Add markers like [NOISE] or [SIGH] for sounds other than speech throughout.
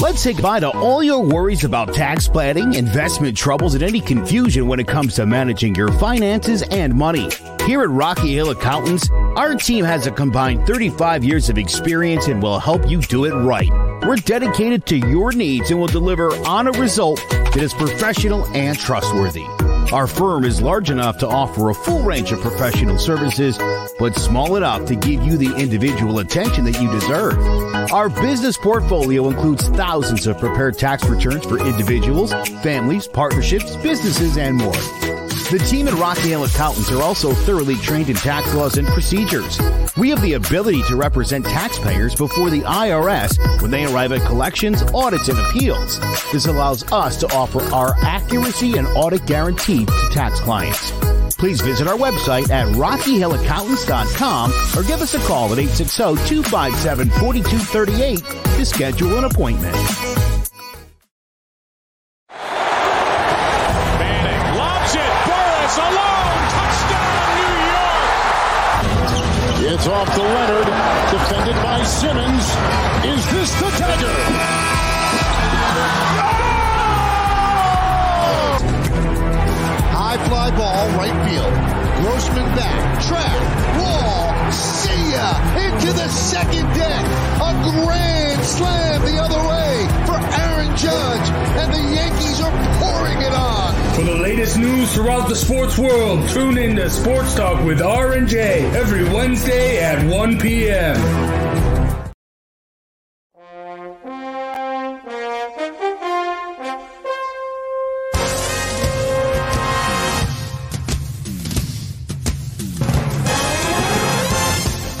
Let's say goodbye to all your worries about tax planning, investment troubles, and any confusion when it comes to managing your finances and money. Here at Rocky Hill Accountants, our team has a combined 35 years of experience and will help you do it right. We're dedicated to your needs and will deliver on a result that is professional and trustworthy. Our firm is large enough to offer a full range of professional services, but small enough to give you the individual attention that you deserve. Our business portfolio includes thousands of prepared tax returns for individuals, families, partnerships, businesses, and more. The team at Rocky Hill Accountants are also thoroughly trained in tax laws and procedures. We have the ability to represent taxpayers before the IRS when they arrive at collections, audits, and appeals. This allows us to offer our accuracy and audit guarantee to tax clients. Please visit our website at rockyhillaccountants.com or give us a call at 860-257-4238 to schedule an appointment. Track, wall, see ya! Into the second deck. A grand slam the other way for Aaron Judge, and the Yankees are pouring it on. For the latest news throughout the sports world, tune in to Sports Talk with R and J every Wednesday at 1 p.m.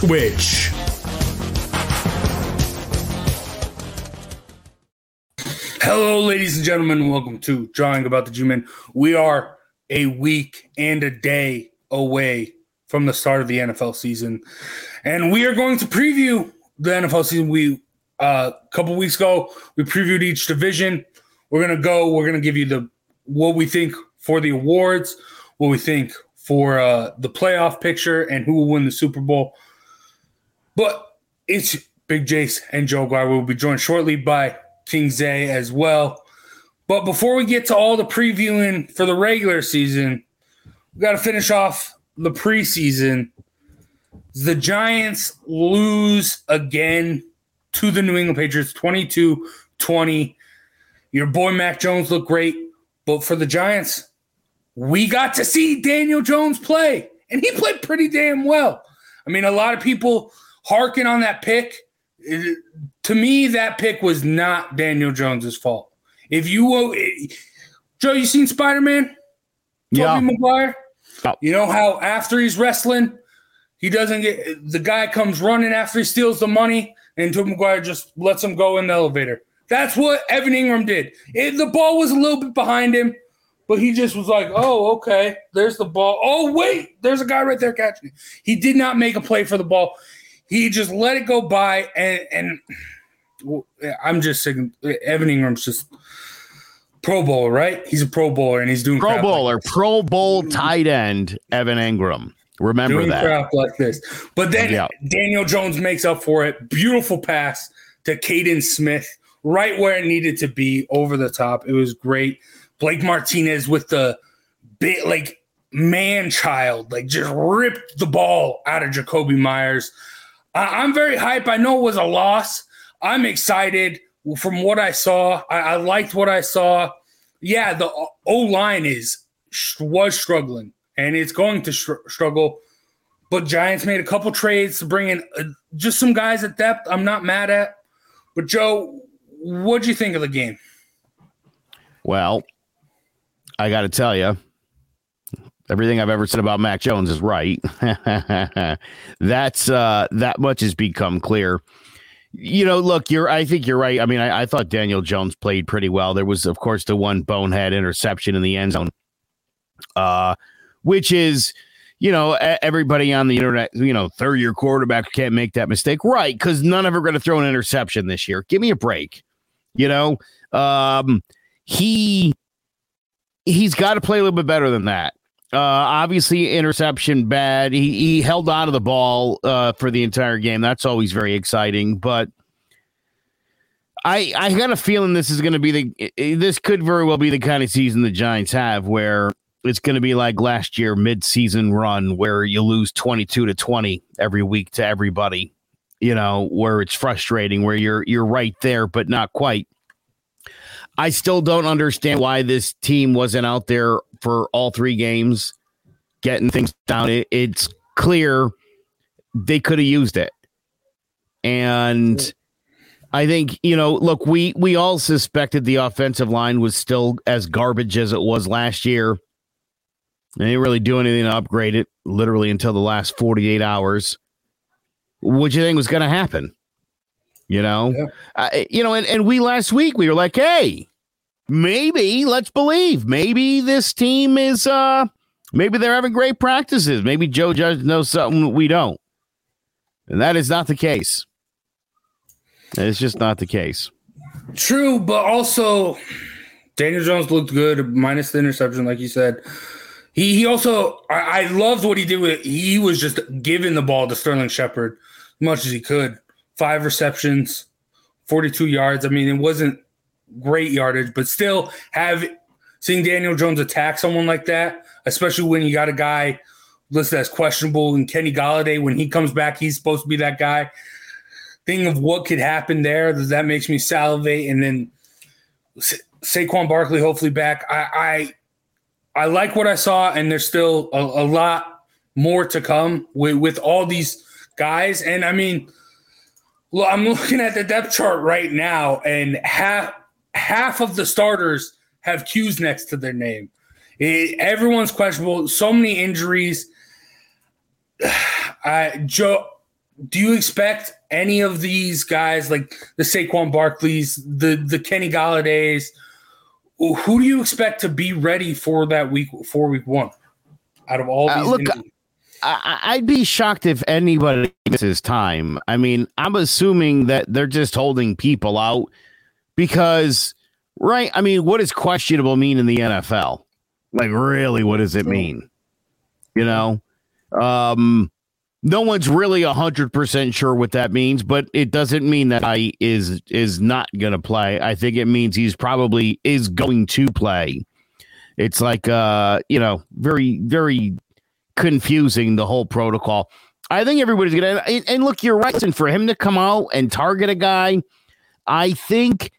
Twitch. Hello, ladies and gentlemen. Welcome to Drawing About the G-Men. We are a week and a day away from the start of the NFL season, and we are going to preview the NFL season. We uh, a couple weeks ago we previewed each division. We're gonna go. We're gonna give you the what we think for the awards, what we think for uh, the playoff picture, and who will win the Super Bowl. But it's Big Jace and Joe Guar. We'll be joined shortly by King Zay as well. But before we get to all the previewing for the regular season, we got to finish off the preseason. The Giants lose again to the New England Patriots 22 20. Your boy Mac Jones looked great, but for the Giants, we got to see Daniel Jones play, and he played pretty damn well. I mean, a lot of people harken on that pick. It- to me, that pick was not Daniel Jones's fault. If you, eh, Joe, you seen Spider Man? Yeah. Tobey Maguire. Oh. You know how after he's wrestling, he doesn't get the guy comes running after he steals the money, and Tobey Maguire just lets him go in the elevator. That's what Evan Engram did. It, the ball was a little bit behind him, but he just was like, "Oh, okay, there's the ball. Oh, wait, there's a guy right there catching it." He did not make a play for the ball. He just let it go by, and and I'm just saying, Evan Engram's just Pro Bowler, right? He's a Pro Bowler, and he's doing Pro crap like Bowler, Pro Bowl tight end, Evan Engram. Remember doing that. crap like this. But then Yeah. Daniel Jones makes up for it. Beautiful pass to Kaden Smith, right where it needed to be, over the top. It was great. Blake Martinez with the bit like man child, like just ripped the ball out of Jakobi Meyers. I- I'm very hype. I know it was a loss. I'm excited from what I saw. I, I liked what I saw. Yeah, the O line is was struggling, and it's going to str- struggle. But Giants made a couple trades to bring in uh, just some guys at depth. I'm not mad at. But Joe, what'd you think of the game? Well, I got to tell you, everything I've ever said about Mac Jones is right. [LAUGHS] That's uh, that much has become clear. you know, look, you're. I think you're right. I mean, I, I, thought Daniel Jones played pretty well. There was, of course, the one bonehead interception in the end zone, uh, which is, you know, everybody on the internet, you know, third year quarterback can't make that mistake, right? Because none of them are going to throw an interception this year. Give me a break. You know, um, he he's got to play a little bit better than that. Uh, obviously, interception bad. He, he held on to the ball uh, for the entire game. That's always very exciting. But I I got a feeling this is going to be the this could very well be the kind of season the Giants have where it's going to be like last year mid-season run where you lose 22 to 20 every week to everybody you know where it's frustrating where you're you're right there but not quite I still don't understand why this team wasn't out there for all three games, getting things down. It, it's clear they could have used it, and I think you know. Look, we we all suspected the offensive line was still as garbage as it was last year. They didn't really do anything to upgrade it, literally until the last forty eight hours. What do you think was going to happen? You know, yeah. uh, you know, and, and we last week we were like, hey, maybe let's believe maybe this team is uh maybe they're having great practices. Maybe Joe Judge knows something we don't. And that is not the case. It's just not the case. True, but also Daniel Jones looked good, minus the interception, like you said. He he also I, I loved what he did with it. He was just giving the ball to Sterling Shepard as much as he could five receptions, 42 yards. I mean, it wasn't great yardage, but still have seeing Daniel Jones attack someone like that, especially when you got a guy listed as questionable and Kenny Golladay, when he comes back, he's supposed to be that guy. Thinking of what could happen there, that makes me salivate. And then Sa- Saquon Barkley, hopefully back. I, I, I like what I saw, and there's still a, a lot more to come with, with all these guys. And I mean, I'm looking at the depth chart right now, and half half of the starters have Q's next to their name. It, everyone's questionable. So many injuries. [SIGHS] Uh, Joe, do you expect any of these guys, like the Saquon Barkleys, the the Kenny Golladays, who do you expect to be ready for that week for week one? Out of all uh, these, uh, look, injuries? I, would be shocked if anybody misses time. I mean, I'm assuming that they're just holding people out because, right? I mean, what does questionable mean in the NFL? Like, really, what does it mean? You know, um, no one's really a hundred percent sure what that means, but it doesn't mean that I is is not going to play. I think it means he's probably is going to play. It's like, uh, you know, very very confusing the whole protocol. I think everybody's gonna and, and look, you're right. And for him to come out and target a guy, I think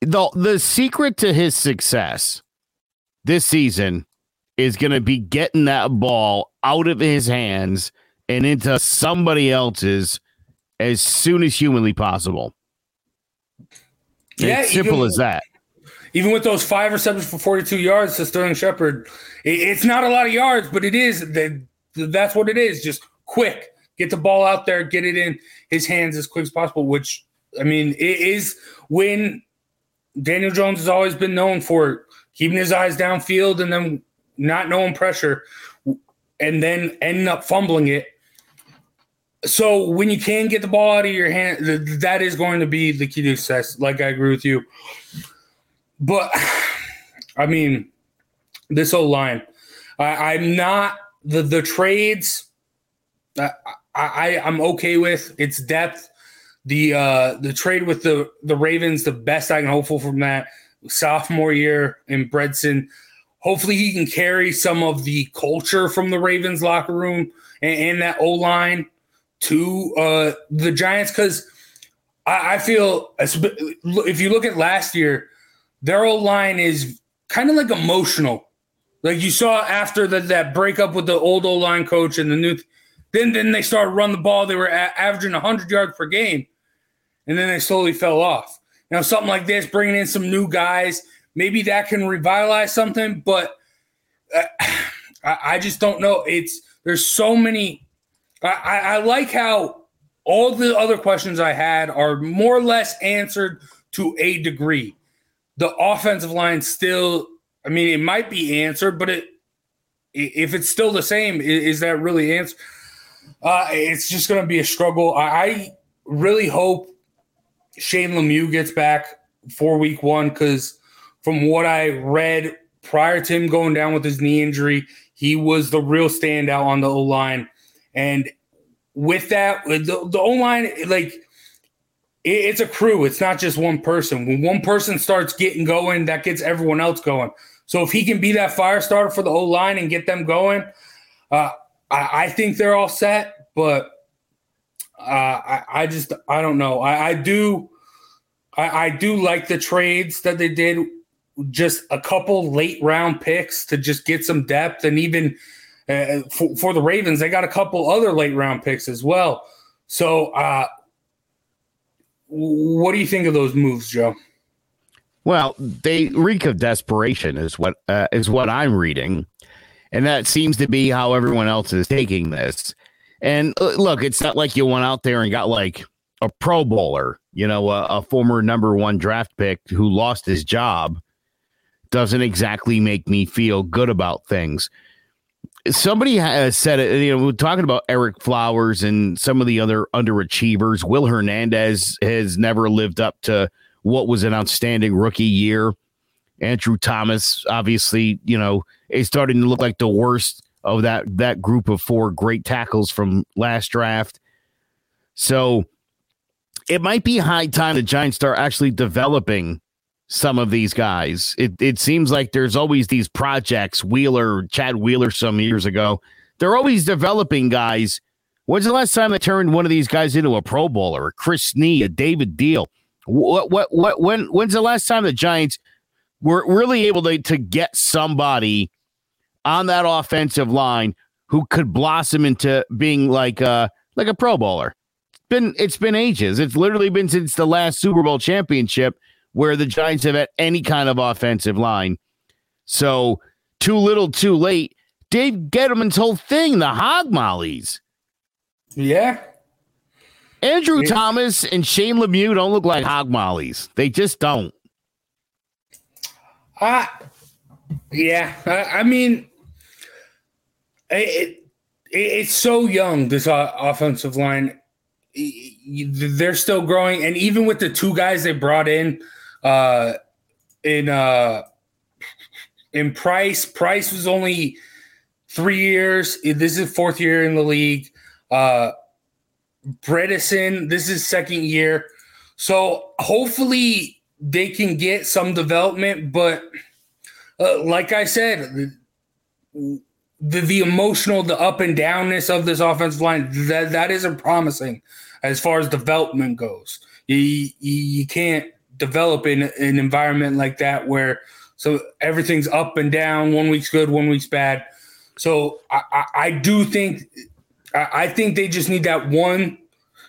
the the secret to his success this season is gonna be getting that ball out of his hands and into somebody else's as soon as humanly possible. Yeah, it's simple even, as that. Even with those five receptions for 42 yards to Sterling Shepard, it's not a lot of yards, but it is. That's what it is. Just quick, get the ball out there, get it in his hands as quick as possible. Which I mean, it is when Daniel Jones has always been known for keeping his eyes downfield and then not knowing pressure, and then ending up fumbling it. So when you can get the ball out of your hand, that is going to be the key to success. Like I agree with you, but [SIGHS] I mean this whole line. I, I'm not the the trades. I, I I'm okay with its depth. The uh the trade with the the Ravens, the best I can hope for from that sophomore year in Bredeson. Hopefully, he can carry some of the culture from the Ravens locker room and, and that O line to uh the Giants because I, I feel if you look at last year, their O line is kind of like emotional like you saw after the, that breakup with the old O line coach and the new, then then they started run the ball. They were a- averaging 100 yards per game, and then they slowly fell off. Now something like this, bringing in some new guys, maybe that can revitalize something. But uh, [SIGHS] I, I, just don't know. It's there's so many. I, I like how all the other questions I had are more or less answered to a degree. The offensive line still, I mean, it might be answered, but it if it's still the same, is, that really answer? Uh, it's just going to be a struggle. I really hope Shane Lemieux gets back for week one because from what I read prior to him going down with his knee injury, he was the real standout on the O line. And with that, the, the O line, like, it, it's a crew. It's not just one person. When one person starts getting going, that gets everyone else going. So if he can be that fire starter for the O line and get them going, uh, I, I, think they're all set. But uh, I, I, just I don't know. I, I do I, I do like the trades that they did. Just a couple late round picks to just get some depth, and even uh, for, for, the Ravens, they got a couple other late round picks as well. So, uh, what do you think of those moves, Joe? Well, they reek of desperation, is what uh, is what I'm reading, and that seems to be how everyone else is taking this. And uh, look, it's not like you went out there and got like a Pro Bowler, you know, a, a former number one draft pick who lost his job. Doesn't exactly make me feel good about things. Somebody has said it. You know, we're talking about Ereck Flowers and some of the other underachievers. Will Hernandez has never lived up to what was an outstanding rookie year. Andrew Thomas, obviously, you know, is starting to look like the worst of that that group of four great tackles from last draft. So it might be high time the Giants start actually developing some of these guys. It it seems like there's always these projects, Wheeler, Chad Wheeler some years ago. They're always developing guys. When's the last time they turned one of these guys into a Pro Bowler, a Chris Snee, a David Diehl? What what what when when's the last time the Giants were really able to, to get somebody on that offensive line who could blossom into being like a like a pro bowler? It's been it's been ages. It's literally been since the last Super Bowl championship where the Giants have had any kind of offensive line. So too little, too late. Dave Gettleman's whole thing, the hog mollies. Yeah, Andrew yeah. Thomas and Shane Lemieux don't look like hog mollies. They just don't. Uh, yeah. I, I mean, it, it, it's so young, this offensive line. They're still growing. And even with the two guys they brought in, uh, in, uh, in Price, Price was only three years. This is fourth year in the league. Uh, Bredeson, this is second year. So hopefully they can get some development. But uh, like I said, the, the emotional, the up and downness of this offensive line, that, that isn't promising as far as development goes. You, you can't develop in an environment like that where so everything's up and down. One week's good, one week's bad. So I, I, I do think I, think they just need that one.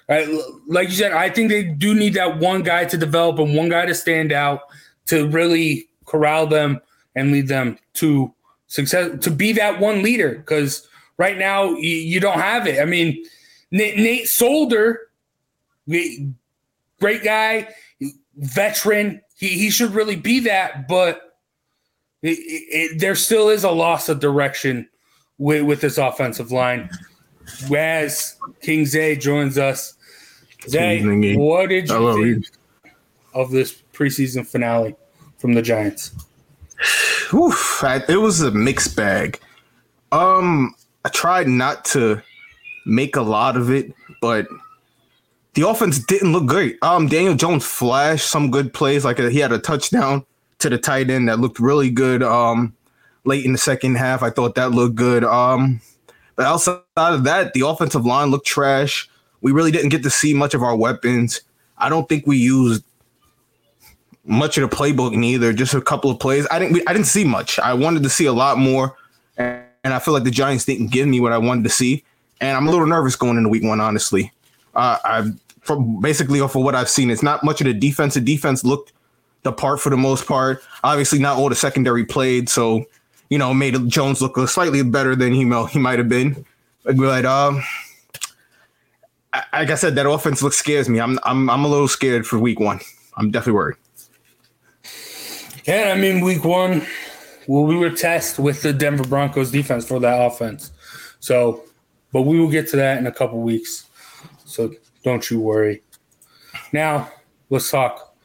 Uh, like you said, I think they do need that one guy to develop and one guy to stand out to really corral them and lead them to success, to be that one leader. Because right now, you, you, don't have it. I mean, Nate, Nate Solder, great guy, veteran. He, he should really be that, but it, it, there still is a loss of direction with, with this offensive line as King Zay joins us. Zay, what did you Hello. think of this preseason finale from the Giants? Oof, it was a mixed bag. Um, I tried not to make a lot of it, but the offense didn't look great. Um, Daniel Jones flashed some good plays, like he had a touchdown to the tight end that looked really good. Um, late in the second half, I thought that looked good. Um, but outside of that, the offensive line looked trash. We really didn't get to see much of our weapons. I don't think we used much of the playbook neither. Just a couple of plays. I didn't. I didn't see much. I wanted to see a lot more, and, and I feel like the Giants didn't give me what I wanted to see. And I'm a little nervous going into Week One, honestly. Uh, I from basically of what I've seen, it's not much of the defense. The defense looked the part for the most part. Obviously, not all the secondary played, so you know, made Jones look slightly better than he he might have been. But um, like I said, that offense looks scares me. I'm I'm I'm a little scared for week one. I'm definitely worried. Yeah, I mean, week one, we were test with the Denver Broncos defense for that offense. So, but we will get to that in a couple weeks. So don't you worry. Now, let's talk.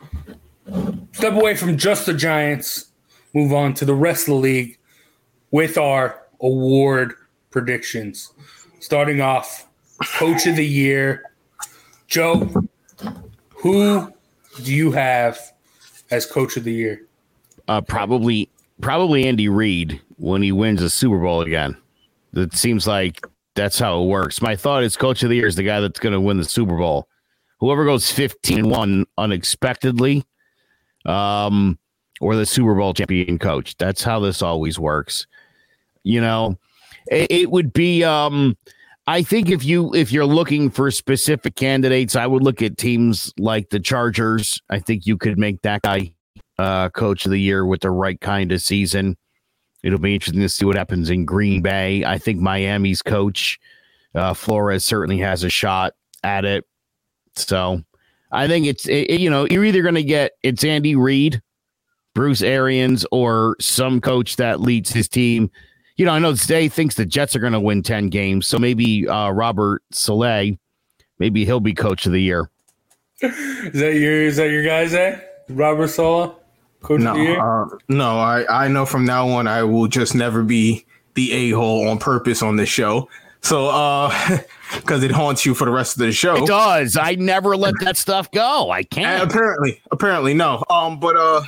Step away from just the Giants, move on to the rest of the league with our award predictions. Starting off, Coach of the Year. Joe, who do you have as Coach of the Year? Uh, probably, probably Andy Reid when he wins a Super Bowl again. It seems like that's how it works. My thought is Coach of the Year is the guy that's going to win the Super Bowl. Whoever goes 15-1 unexpectedly, um, or the Super Bowl champion coach. That's how this always works. You know, it, it would be um I think if you if you're looking for specific candidates, I would look at teams like the Chargers. I think you could make that guy uh, coach of the year with the right kind of season. It'll be interesting to see what happens in Green Bay. I think Miami's coach uh, Flores certainly has a shot at it. So I think it's it, you know you're either going to get it's Andy Reid, Bruce Arians, or some coach that leads his team you know, I know today thinks the Jets are going to win 10 games. So maybe uh, Robert Saleh, maybe he'll be coach of the year. [LAUGHS] is that your is that your guys, eh? Robert Saleh? Coach no, uh, no, I, I know from now on I will just never be the a hole on purpose on this show. So, uh, [LAUGHS] because it haunts you for the rest of the show. It does. I never let that stuff go. I can't. apparently, apparently, no. Um, but uh,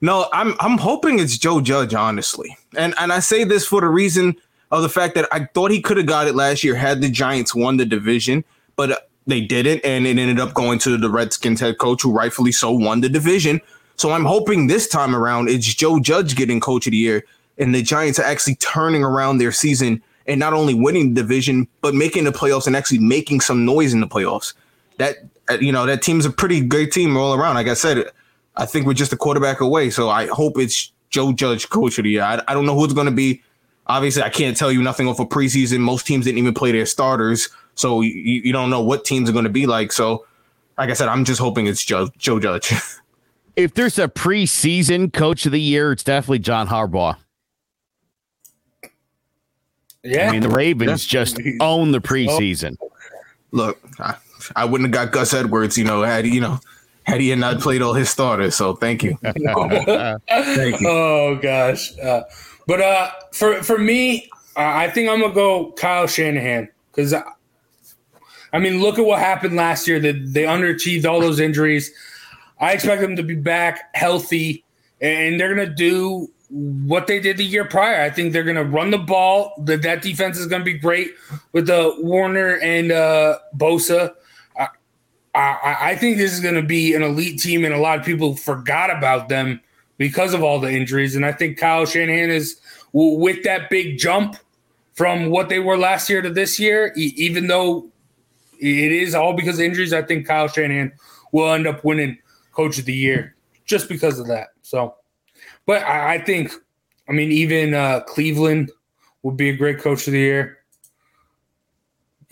no, I'm I'm hoping it's Joe Judge, honestly. And and I say this for the reason of the fact that I thought he could have got it last year had the Giants won the division, but they didn't, and it ended up going to the Redskins head coach, who rightfully so won the division. So I'm hoping this time around it's Joe Judge getting coach of the year, and the Giants are actually turning around their season and not only winning the division, but making the playoffs and actually making some noise in the playoffs. That uh, you know, that team's a pretty great team all around. Like I said, I think we're just a quarterback away. So I hope it's Joe Judge, coach of the year. I, I don't know who it's going to be. Obviously, I can't tell you nothing off of preseason. Most teams didn't even play their starters, so you, you don't know what teams are going to be like. So, like I said, I'm just hoping it's Joe, Joe Judge. [LAUGHS] if there's a preseason coach of the year, it's definitely John Harbaugh. Yeah, I mean the Ravens just own the preseason. Look, I, I wouldn't have got Gus Edwards, you know, had you know had he not played all his starters. So thank you. [LAUGHS] thank you. Oh gosh, uh, but uh, for for me, uh, I think I'm gonna go Kyle Shanahan because. Uh, I mean, look at what happened last year. That they underachieved all those injuries. I expect them to be back healthy, and they're gonna do what they did the year prior. I think they're gonna run the ball. That that defense is gonna be great with the Warner and uh, Bosa. I, I think this is going to be an elite team, and a lot of people forgot about them because of all the injuries. And I think Kyle Shanahan is with that big jump from what they were last year to this year, even though it is all because of injuries. I think Kyle Shanahan will end up winning Coach of the Year just because of that. So, but I, I think, I mean, even uh, Cleveland would be a great Coach of the Year.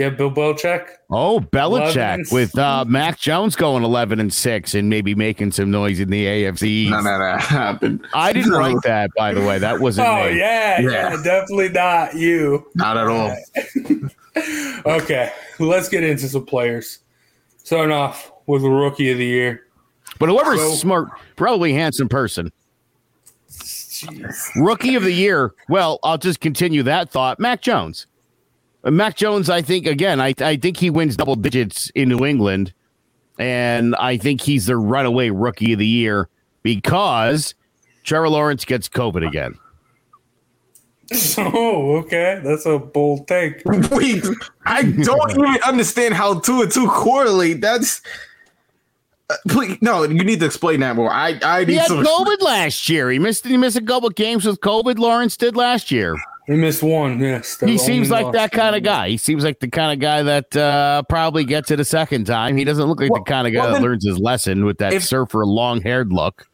Yeah, Bill Belichick. Oh, Belichick with uh, Mac Jones going eleven and six and maybe making some noise in the AFC. No, no, no. I didn't write that, by the way. That wasn't. Oh me. Yeah, yeah, yeah, definitely not you. Not at all. [LAUGHS] okay, let's get into some players. Starting off with the rookie of the year. But whoever's so, smart, probably handsome person. Jeez. Rookie of the year. Well, I'll just continue that thought. Mac Jones. Mac Jones, I think again, I I think he wins double digits in New England, and I think he's the runaway rookie of the year because Trevor Lawrence gets COVID again. [LAUGHS] Oh, okay, that's a bold take. [LAUGHS] Wait, I don't [LAUGHS] even understand how two and two correlate. That's uh, please no, you need to explain that more. I I need he had some... COVID last year. He missed he missed a couple games with COVID. Lawrence did last year. He missed one. Yes, he seems like that kind of guy. He seems like the kind of guy that uh, probably gets it a second time. He doesn't look like well, the kind of guy well, that learns his lesson with that if, surfer long haired look.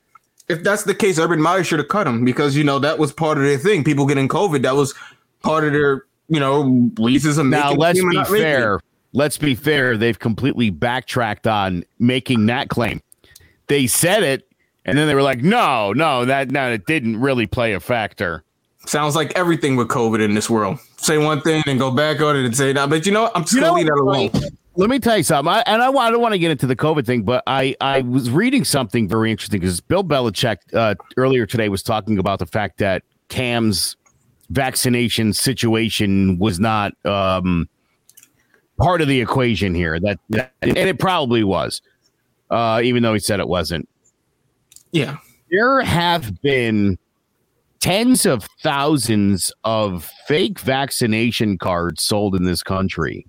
If that's the case, Urban Meyer should have cut him because you know that was part of their thing. People getting COVID. That was part of their you know reasons of now. Let's be fair. Let's be fair, they've completely backtracked on making that claim. They said it, and then they were like, "No, no, that no, it didn't really play a factor." Sounds like everything with COVID in this world. Say one thing and go back on it and say that. But you know what? I'm just You gonna know leave that alone. Let me tell you something, I, and I, I don't want to get into the COVID thing, but I, I was reading something very interesting because Bill Belichick uh, earlier today was talking about the fact that Cam's vaccination situation was not um, part of the equation here. That, that and it probably was, uh, even though he said it wasn't. Yeah. There have been tens of thousands of fake vaccination cards sold in this country.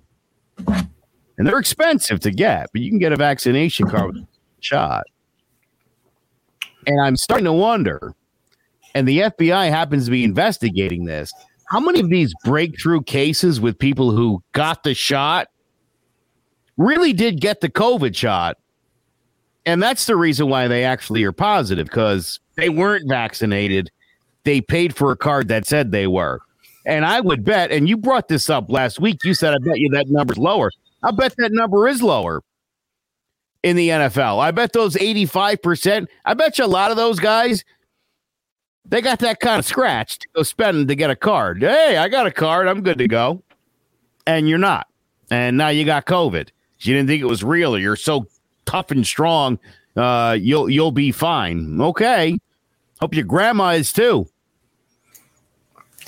And they're expensive to get, but you can get a vaccination card with a shot. And I'm starting to wonder, and the FBI happens to be investigating this. How many of these breakthrough cases with people who got the shot really did get the COVID shot? And that's the reason why they actually are positive because they weren't vaccinated. They paid for a card that said they were. And I would bet, and you brought this up last week, you said, I bet you that number's lower. I bet that number is lower in the NFL. I bet those 85%, I bet you a lot of those guys, they got that kind of scratch to go spend to get a card. Hey, I got a card. I'm good to go. And you're not. And now you got COVID. You didn't think it was real or you're so tough and strong. Uh, you'll you'll be fine. Okay. Hope your grandma is too.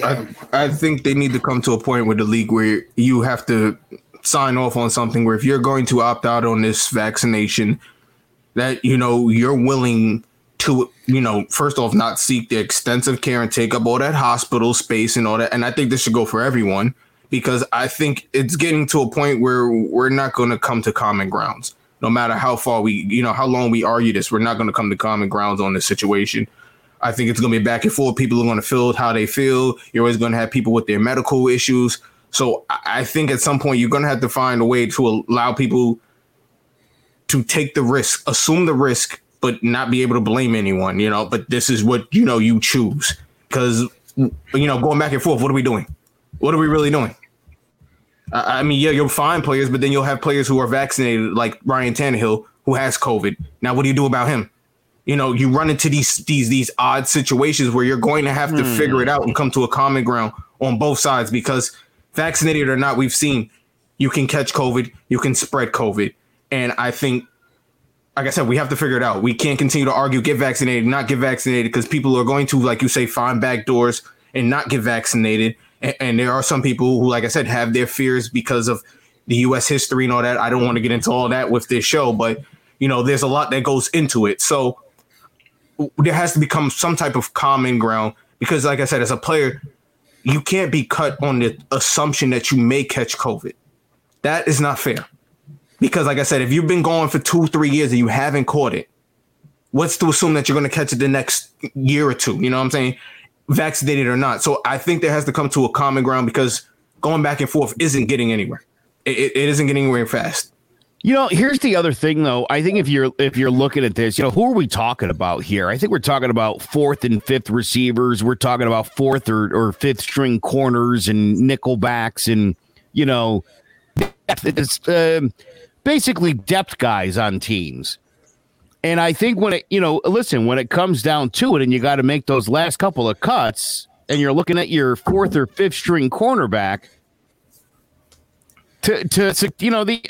I, I think they need to come to a point with the league where you have to sign off on something where if you're going to opt out on this vaccination, that you know you're willing to you know first off not seek the extensive care and take up all that hospital space and all that. And I think this should go for everyone because I think it's getting to a point where we're not going to come to common grounds. No matter how far we, you know, how long we argue this, we're not going to come to common grounds on this situation. I think it's going to be back and forth. People are going to feel how they feel. You're always going to have people with their medical issues. So I think at some point you're going to have to find a way to allow people to take the risk, assume the risk, but not be able to blame anyone. You know, but this is what you know you choose because you know going back and forth. What are we doing? What are we really doing? I mean, yeah, you'll find players, but then you'll have players who are vaccinated, like Ryan Tannehill, who has COVID. Now, what do you do about him? You know, you run into these these these odd situations where you're going to have to figure hmm. it out and come to a common ground on both sides because vaccinated or not, we've seen you can catch COVID, you can spread COVID, and I think. Like I said, we have to figure it out. We can't continue to argue get vaccinated, not get vaccinated, because people are going to, like you say, find back doors and not get vaccinated. And, and there are some people who, like I said, have their fears because of the U.S. history and all that. I don't want to get into all that with this show, but you know, there's a lot that goes into it. So there has to become some type of common ground because, like I said, as a player, you can't be cut on the assumption that you may catch COVID. That is not fair. Because, like I said, if you've been going for two, three years and you haven't caught it, what's to assume that you're going to catch it the next year or two? You know what I'm saying? Vaccinated or not. So I think there has to come to a common ground because going back and forth isn't getting anywhere. It, it, isn't getting anywhere fast. You know, here's the other thing though. I think if you're if you're looking at this, you know, who are we talking about here? I think we're talking about fourth and fifth receivers. We're talking about fourth or, or fifth string corners and nickelbacks and you know, it's um basically depth guys on teams. And I think when it, you know, listen, when it comes down to it, and you got to make those last couple of cuts, and you're looking at your fourth or fifth string cornerback, to to, to you know the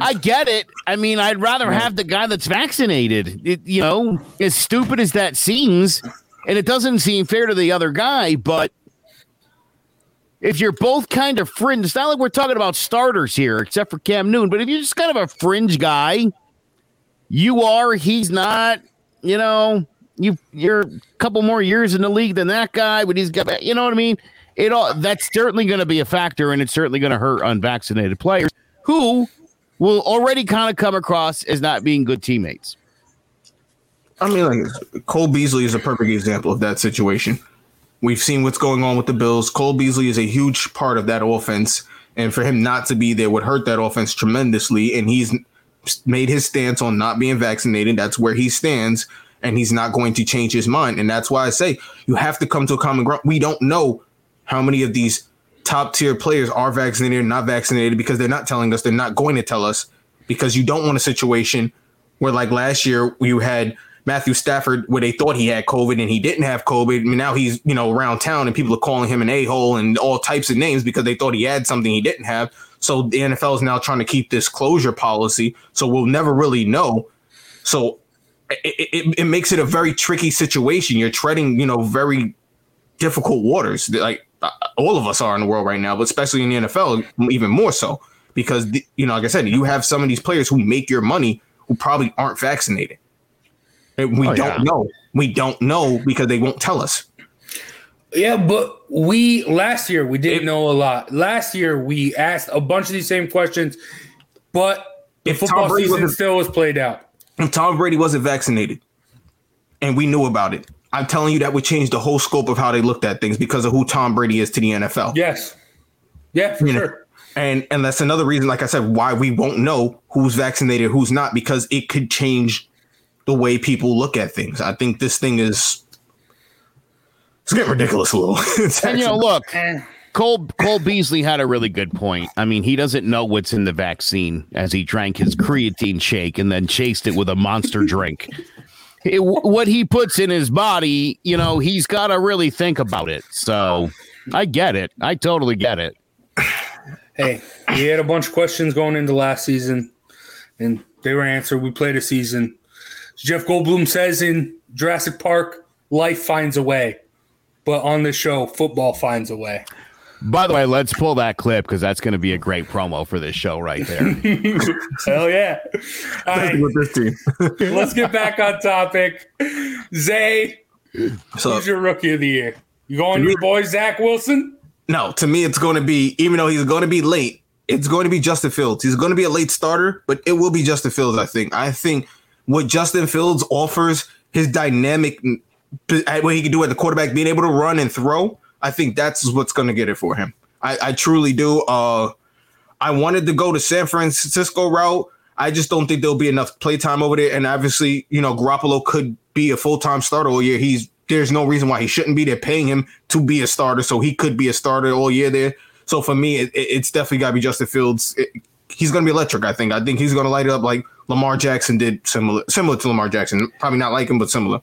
I get it. I mean, I'd rather have the guy that's vaccinated. It, you know, as stupid as that seems, and it doesn't seem fair to the other guy, but if you're both kind of fringe, it's not like we're talking about starters here, except for Cam Newton, but if you're just kind of a fringe guy, you are, he's not, you know, you you're a couple more years in the league than that guy, but he's got you know what I mean? It all that's certainly going to be a factor, and it's certainly going to hurt unvaccinated players who will already kind of come across as not being good teammates. I mean, like Cole Beasley is a perfect example of that situation. We've seen what's going on with the Bills. Cole Beasley is a huge part of that offense, and for him not to be there would hurt that offense tremendously. And he's made his stance on not being vaccinated. That's where he stands, and he's not going to change his mind. And that's why I say you have to come to a common ground. We don't know how many of these top tier players are vaccinated or not vaccinated because they're not telling us, they're not going to tell us because you don't want a situation where, like last year, you had Matthew Stafford where they thought he had COVID and he didn't have COVID. I mean, now he's, you know, around town and people are calling him an a hole and all types of names because they thought he had something he didn't have. So the NFL is now trying to keep this closure policy. So we'll never really know. So it, it, it makes it a very tricky situation. You're treading, you know, very difficult waters. Like uh, all of us are in the world right now, but especially in the NFL, even more so because you know, like I said, you have some of these players who make your money who probably aren't vaccinated. And we oh, don't yeah. know. We don't know because they won't tell us. Yeah, but we last year we didn't it, know a lot. Last year we asked a bunch of these same questions, but the football season still was played out. If Tom Brady wasn't vaccinated, and we knew about it, I'm telling you that would change the whole scope of how they looked at things because of who Tom Brady is to the NFL. Yes. Yeah, for you sure. Know? And and that's another reason, like I said, why we won't know who's vaccinated, who's not, because it could change the way people look at things. I think this thing is it's getting ridiculous a little. [LAUGHS] and you know, look, eh. Cole Cole Beasley had a really good point. I mean, he doesn't know what's in the vaccine as he drank his creatine shake and then chased it with a monster [LAUGHS] drink it, what he puts in his body, you know, he's got to really think about it. So I get it. I totally get it. Hey, we had a bunch of questions going into last season, and they were answered. We played a season. Jeff Goldblum says in Jurassic Park, life finds a way. But on this show, football finds a way. By the way, let's pull that clip because that's going to be a great promo for this show right there. [LAUGHS] Hell yeah! All right. [LAUGHS] let's get back on topic. Zay, so, who's your rookie of the year? You going to your boy Zach Wilson? No, to me, it's going to be even though he's going to be late. It's going to be Justin Fields. He's going to be a late starter, but it will be Justin Fields. I think. I think what Justin Fields offers, his dynamic, what he can do at the quarterback, being able to run and throw I think that's what's going to get it for him. I, I truly do. Uh, I wanted to go to San Francisco route. I just don't think there'll be enough playtime over there. And obviously, you know, Garoppolo could be a full time starter all year. He's there's no reason why he shouldn't be. They're paying him to be a starter, so he could be a starter all year there. So for me, it, it's definitely got to be Justin Fields. It, he's going to be electric. I think. I think he's going to light it up like Lamar Jackson did, similar similar to Lamar Jackson. Probably not like him, but similar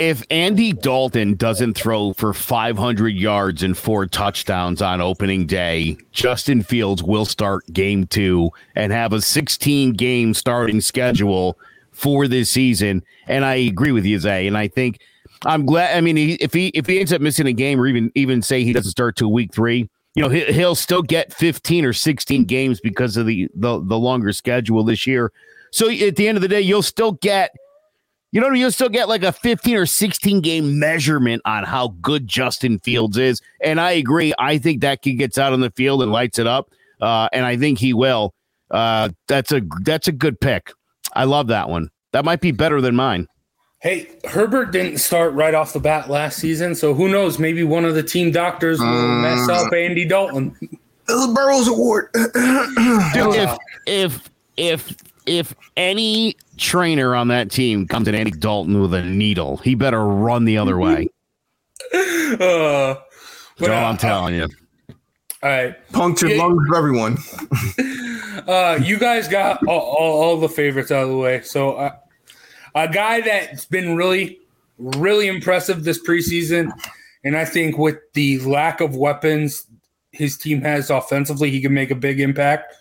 if Andy Dalton doesn't throw for 500 yards and four touchdowns on opening day, Justin Fields will start game two and have a 16 game starting schedule for this season. And I agree with you, Zay. And I think I'm glad. I mean, he, if he if he ends up missing a game or even even say he doesn't start to week three, you know, he, he'll still get 15 or 16 games because of the, the the longer schedule this year. So at the end of the day, you'll still get you know, you'll still get like a 15 or 16 game measurement on how good Justin Fields is. And I agree. I think that kid gets out on the field and lights it up. Uh, and I think he will. Uh, that's a that's a good pick. I love that one. That might be better than mine. Hey, Herbert didn't start right off the bat last season, so who knows? Maybe one of the team doctors will mess uh, up Andy Dalton. The Burrows Award. Dude, if if if if any trainer on that team comes at Andy Dalton with a needle, he better run the other way. [LAUGHS] uh, That's all I'm telling you. All right. Punctured yeah. lungs for everyone. [LAUGHS] uh, you guys got all, all, all, the favorites out of the way. So, uh, a guy that's been really, really impressive this preseason, and I think with the lack of weapons his team has offensively, he can make a big impact.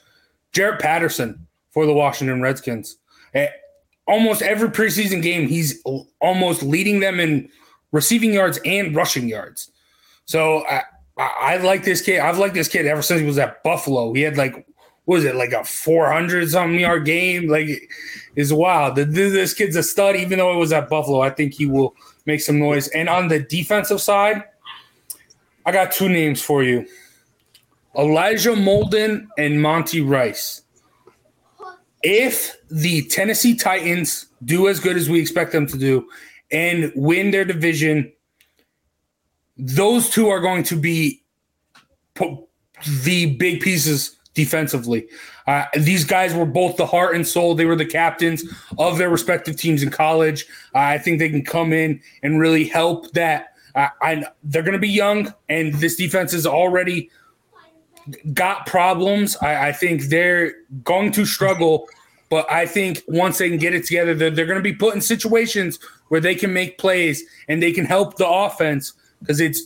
Jaret Patterson for the Washington Redskins. Eh, almost every preseason game, he's almost leading them in receiving yards and rushing yards. So I, I, I like this kid. I've liked this kid ever since he was at Buffalo. He had like, what was it, like a 400 something yard game? Like, is wild. This kid's a stud, even though it was at Buffalo. I think he will make some noise. And on the defensive side, I got two names for you Elijah Molden and Monty Rice if the Tennessee Titans do as good as we expect them to do and win their division, those two are going to be the big pieces defensively. Uh, these guys were both the heart and soul. They were the captains of their respective teams in college. Uh, I think they can come in and really help that. Uh, I, they're going to be young, and this defense is already got problems. I, I think they're going to struggle, but I think once they can get it together, they're, they're going to be put in situations where they can make plays and they can help the offense because it's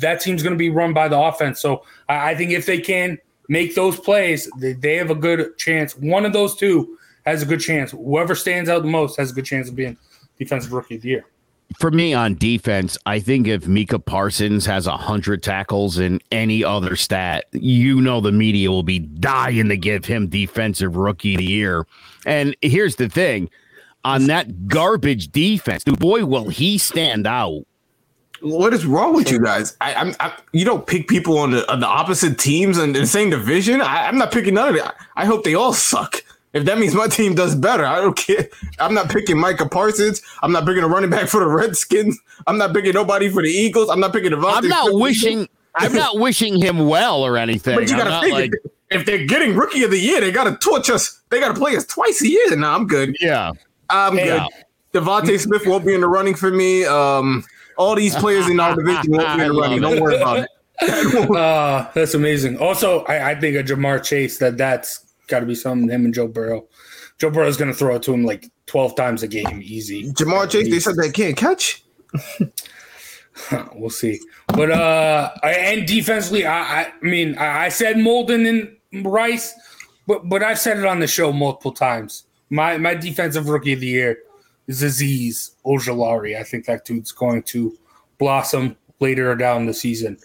that team's going to be run by the offense. So I, I think if they can make those plays, they, they have a good chance. One of those two has a good chance. Whoever stands out the most has a good chance of being defensive rookie of the year for me on defense, I think if Micah Parsons has a hundred tackles in any other stat, you know the media will be dying to give him defensive rookie of the year. And here's the thing: on that garbage defense, boy, will he stand out. What is wrong with you guys? I, I'm I, you don't pick people on the on the opposite teams and the same division. I, I'm not picking none of it. I hope they all suck. If that means my team does better, I don't care. I'm not picking Micah Parsons. I'm not picking a running back for the Redskins. I'm not picking nobody for the Eagles. I'm not picking DeVonta. I'm not wishing. I'm not wishing him well or anything. But you gotta think like, if they're getting rookie of the year, they gotta torch us. They gotta play us twice a year. Now I'm good. Yeah, I'm good. DeVonta Smith won't be in the running for me. Um, all these players in our division won't be in the [LAUGHS] running. Don't worry about it. uh, [LAUGHS] that's amazing. Also, I, I think a Ja'Marr Chase that that's got to be something. Him and Joe Burrow. Joe Burrow's going to throw it to him like twelve times a game, easy. Ja'Marr Chase, they said they can't catch. [LAUGHS] we'll see. But uh, and defensively, I, I mean, I said Molden and Rice, but but I've said it on the show multiple times. My my defensive rookie of the year is Azeez Ojulari. I think that dude's going to blossom later down the season.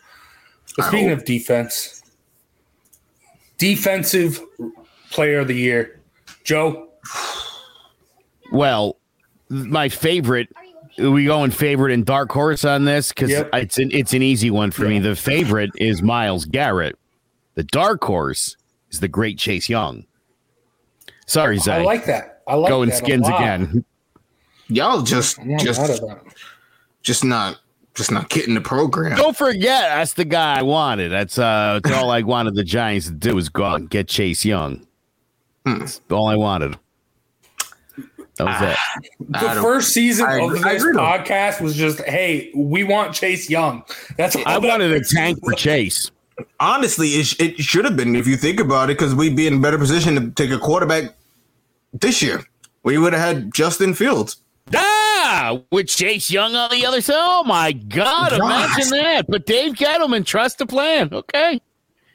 But speaking of defense, defensive player of the year, Joe. Well, my favorite. We going favorite and dark horse on this because yep. it's an it's an easy one for yeah. me. The favorite is Myles Garrett. The dark horse is the great Chase Young. Sorry, Zay. I like that. I like that. going skins again. [LAUGHS] Y'all just just just not just not getting the program. Don't forget, that's the guy I wanted. That's uh, that's all I wanted the Giants to do was go out and get Chase Young. Hmm. That's all I wanted. That was it. [SIGHS] The first season I, of this podcast was just, hey, we want Chase Young. That's I wanted a tank for Chase. Honestly, it, it should have been if you think about it, because we'd be in a better position to take a quarterback this year. We would have had Justin Fields. Ah, with Chase Young on the other side. Oh my God! Gosh. Imagine that. But Dave Gettleman, trust the plan. Okay.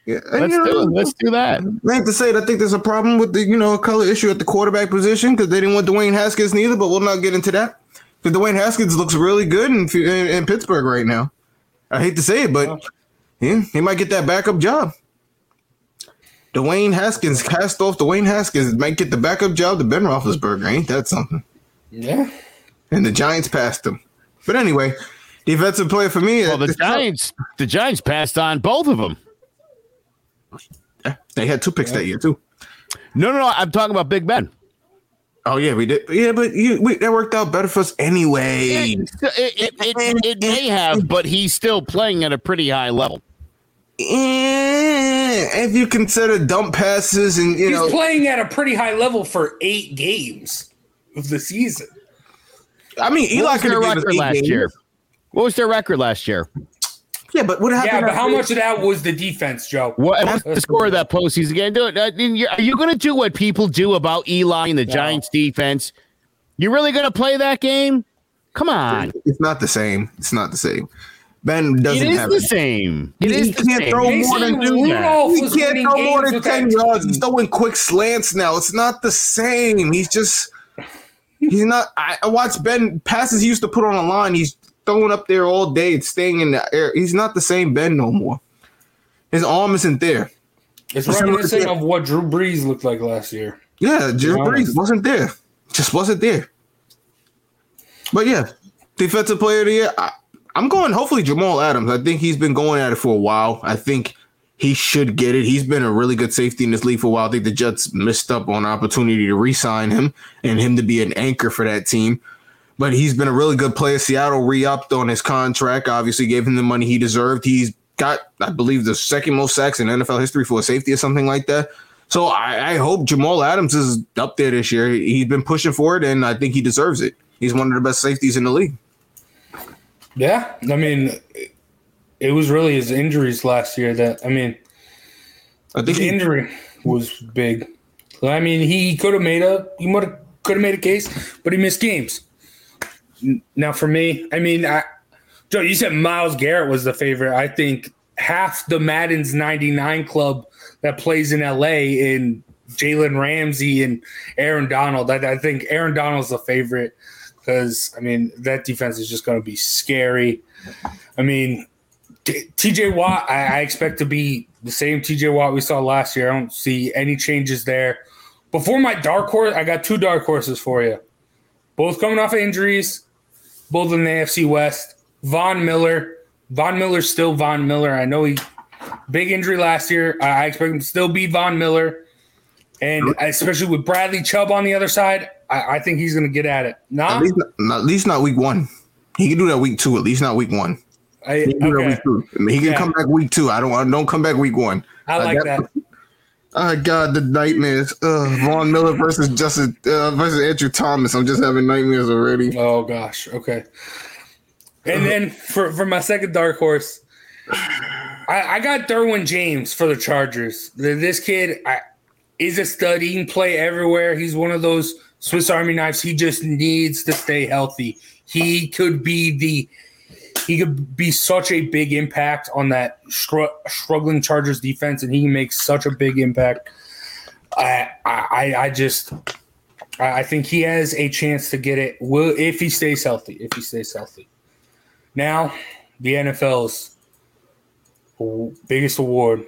Yeah, let's do know, Let's do that. I have to say, I think there's a problem with the you know color issue at the quarterback position because they didn't want Dwayne Haskins neither. But we'll not get into that because Dwayne Haskins looks really good in, in, in Pittsburgh right now. I hate to say it, but yeah, he might get that backup job. Dwayne Haskins cast off. Dwayne Haskins might get the backup job to Ben Roethlisberger. Ain't that something? Yeah. And the Giants passed him. But anyway, defensive player for me. Uh, well, the Giants, the Giants passed on both of them. They had two picks yeah. that year too. No, no, no. I'm talking about Big Ben. Oh yeah, we did. Yeah, but you, we, that worked out better for us anyway. It, it, it, it, may have, but he's still playing at a pretty high level. if you consider dump passes and you he's know playing at a pretty high level for eight games of the season. I mean, Eli could have record last games. year. What was their record last year? Yeah, but what happened? Yeah, but how much of that was the defense, Joe? What what's the score of that postseason game? Do it. Uh, are you going to do what people do about Eli and the no. Giants defense? You really going to play that game? Come on. It's not the same. It's not the same. Ben doesn't it is have the same. It he, is can't same. throw more than He can't throw more than ten yards. He's throwing quick slants now. It's not the same. He's just he's not. I, I watched Ben passes he used to put on a line. He's throwing up there all day. It's staying in the air. He's not the same Ben no more. His arm isn't there. It's reminiscent of what Drew Brees looked like last year. Yeah, Drew Brees wasn't there. Just wasn't there. But yeah, defensive player of the year. I, I'm going. Hopefully, Jamal Adams. I think he's been going at it for a while. I think he should get it. He's been a really good safety in this league for a while. I think the Jets missed up on opportunity to re-sign him and him to be an anchor for that team. But he's been a really good player. Seattle re-upped on his contract. Obviously, gave him the money he deserved. He's got, I believe, the second most sacks in NFL history for a safety or something like that. So I, I hope Jamal Adams is up there this year. He's been pushing for it, and I think he deserves it. He's one of the best safeties in the league. Yeah, I mean, it was really his injuries last year that I mean, I think His he, injury was big. I mean, he could have made a he could have made a case, but he missed games. Now for me, I mean, I, Joe, you said Myles Garrett was the favorite. I think half the Madden's '99 club that plays in LA in Jalen Ramsey and Aaron Donald. I, I think Aaron Donald's the favorite because I mean that defense is just going to be scary. I mean, TJ Watt, I, I expect to be the same TJ Watt we saw last year. I don't see any changes there. Before my dark horse, I got two dark horses for you. Both coming off of injuries, both in the AFC West. Von Miller. Von Miller's still Von Miller. I know he big injury last year. I expect him to still be Von Miller. And especially with Bradley Chubb on the other side, I, I think he's going to get at it. at least not, at least not week one. He can do that week two. At least not week one. I, He can that okay. week two. I mean, he can Yeah. come back week two. I don't want. Don't come back week one. I like that. Oh God, the nightmares. Uh, Von Miller versus Justin uh, versus Andrew Thomas. I'm just having nightmares already. Oh gosh. Okay. And then for for my second dark horse, I, I got Derwin James for the Chargers. This kid I, is a stud. He can play everywhere. He's one of those Swiss Army knives. He just needs to stay healthy. He could be the he could be such a big impact on that str- struggling Chargers defense, and he can make such a big impact. I I, I just I I think he has a chance to get it will if he stays healthy. If he stays healthy. Now, the NFL's biggest award,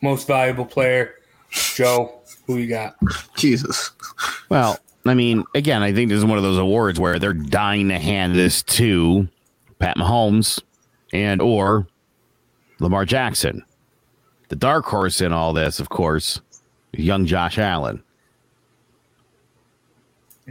most valuable player, Joe. Who you got? Jesus. Well, I mean, again, I think this is one of those awards where they're dying to hand this to Pat Mahomes and or Lamar Jackson. The dark horse in all this, of course, young Josh Allen.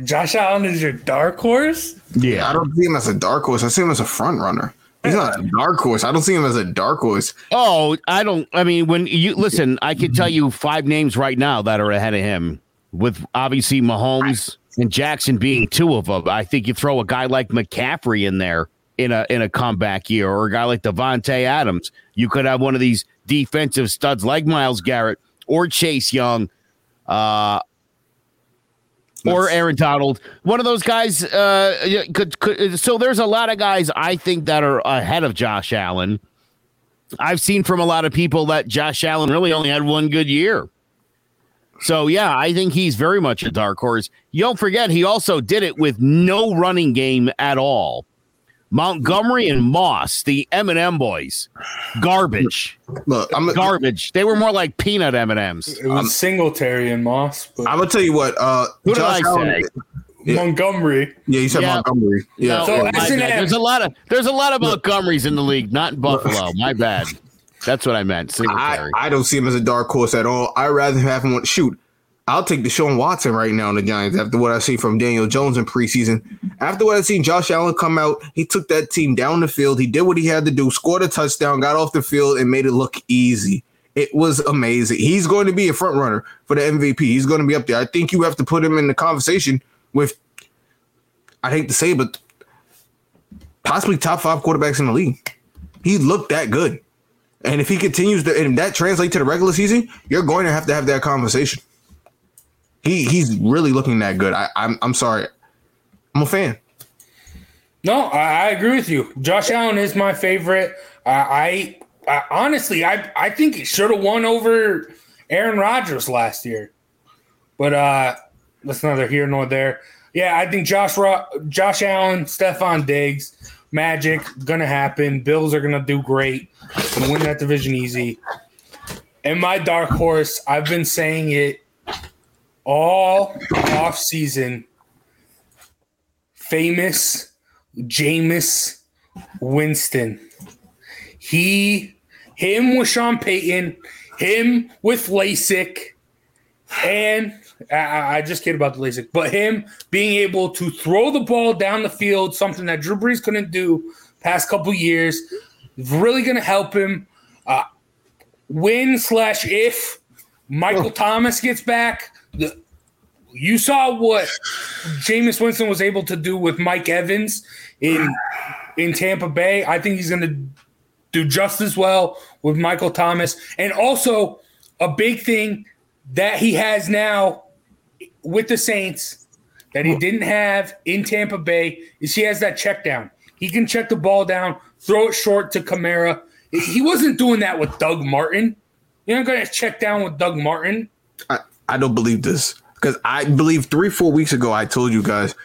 Josh Allen is your dark horse. Yeah. I don't see him as a dark horse. I see him as a front runner. He's not a dark horse. I don't see him as a dark horse. Oh, I don't. I mean, when you listen, I can tell you five names right now that are ahead of him, with obviously Mahomes and Jackson being two of them. I think you throw a guy like McCaffrey in there in a in a comeback year, or a guy like Davante Adams. You could have one of these defensive studs like Myles Garrett or Chase Young. Uh, or Aaron Donald, one of those guys. Uh, could, could so there's a lot of guys I think that are ahead of Josh Allen. I've seen from a lot of people that Josh Allen really only had one good year. So yeah, I think he's very much a dark horse. You don't forget he also did it with no running game at all. Montgomery and Moss, the M&M boys, garbage, Look, I'm, I'm garbage. They were more like peanut M&Ms. It was Singletary and Moss, but gonna tell you what. Uh, Who did I Allen- say? yeah. Montgomery. Yeah, you said Yeah. Montgomery. Yeah. No, So my S&M. there's a lot of there's a lot of Montgomerys in the league, not in Buffalo. My bad. That's what I meant. I, Singletary. I don't see him as a dark horse at all. I'd rather have him shoot. I'll take Deshaun Watson right now in the Giants after what I see from Daniel Jones in preseason. After what I seen Josh Allen come out, he took that team down the field. He did what he had to do, scored a touchdown, got off the field, and made it look easy. It was amazing. He's going to be a front runner for the MVP. He's going to be up there. I think you have to put him in the conversation with, I hate to say, it, but possibly top five quarterbacks in the league. He looked that good. And if he continues to, and that translates to the regular season, you're going to have to have that conversation. He he's really looking that good. I, I'm I'm sorry, I'm a fan. No, I, I agree with you. Josh Allen is my favorite. Uh, I, I honestly, I I think he should have won over Aaron Rodgers last year, but uh, that's neither here nor there. Yeah, I think Josh Ro- Josh Allen, Stefon Diggs, Magic gonna happen. Bills are gonna do great. Gonna win that division easy. And my dark horse, I've been saying it all off season. Famous Jameis Winston. He, him with Sean Payton, him with LASIK, and I, I just kid about the LASIK, but him being able to throw the ball down the field, something that Drew Brees couldn't do past couple years, really going to help him uh, win slash if Michael Thomas gets back. The, you saw what Jameis Winston was able to do with Mike Evans in in Tampa Bay. I think he's going to do just as well with Michael Thomas. And also, a big thing that he has now with the Saints that he didn't have in Tampa Bay is he has that check down. He can check the ball down, throw it short to Kamara. He wasn't doing that with Doug Martin. You're not going to check down with Doug Martin. I, I don't believe this because I believe three, four weeks ago, I told you guys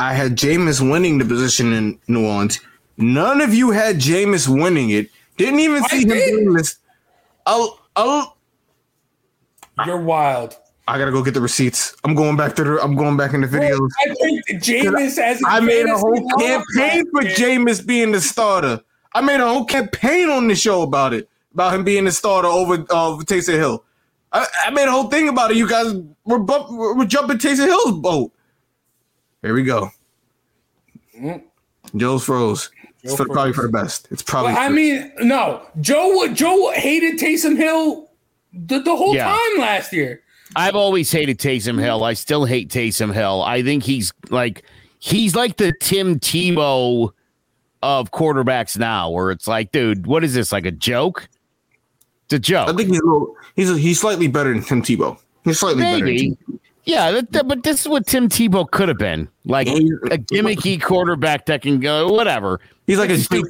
I had Jameis winning the position in New Orleans. None of you had Jameis winning it. Didn't even see him doing this. Oh, oh. You're wild. I gotta go get the receipts. I'm going back to the. I'm going back in the videos. I picked Jameis as I made a whole campaign for Jameis being the starter. I made a whole campaign on the show about it, about him being the starter over uh, Taysom Hill. I, I, made a whole thing about it. You guys were, bump, were jumping Taysom Hill's boat. Here we go. Mm-hmm. Joe's froze. Joe it's for, probably for the best. It's probably. Well, I mean, no. Joe Joe hated Taysom Hill the, the whole yeah. time last year. I've always hated Taysom Hill. I still hate Taysom Hill. I think he's like he's like the Tim Tebow of quarterbacks now, where it's like, dude, what is this? Like a joke? It's a joke. I think he's a little, he's a, he's slightly better than Tim Tebow. He's slightly Maybe. better. Yeah, that, that, but this is what Tim Tebow could have been, like a gimmicky quarterback that can go whatever. He's like a Jake,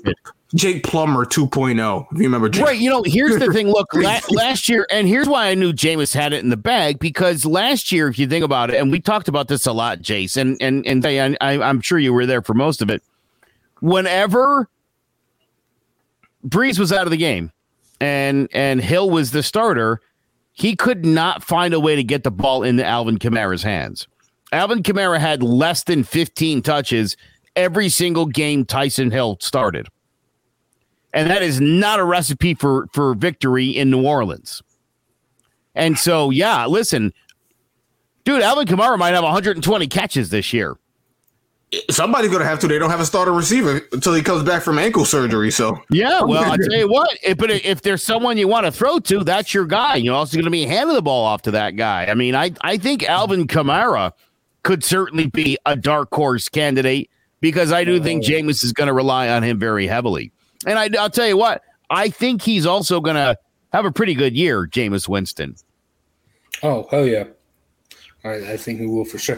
Jake Plummer 2.0. If you remember, Jake. right? You know, here's the thing. Look, la- [LAUGHS] last year, and here's why I knew Jameis had it in the bag because last year, if you think about it, and we talked about this a lot, Jason, and and and I, I'm sure you were there for most of it. Whenever Brees was out of the game, and and Hill was the starter he could not find a way to get the ball into Alvin Kamara's hands. Alvin Kamara had less than 15 touches every single game Taysom Hill started. And that is not a recipe for, for victory in New Orleans. And so, yeah, listen, dude, Alvin Kamara might have 120 catches this year somebody's gonna have to. They don't have a starter receiver until he comes back from ankle surgery. So yeah, well, I tell you what. If, but if there's someone you want to throw to, that's your guy. You're also going to be handing the ball off to that guy. I mean, I I think Alvin Kamara could certainly be a dark horse candidate because I do think Jameis is going to rely on him very heavily. And I, I'll tell you what, I think he's also going to have a pretty good year, Jameis Winston. Oh hell yeah! I, I, think he will for sure.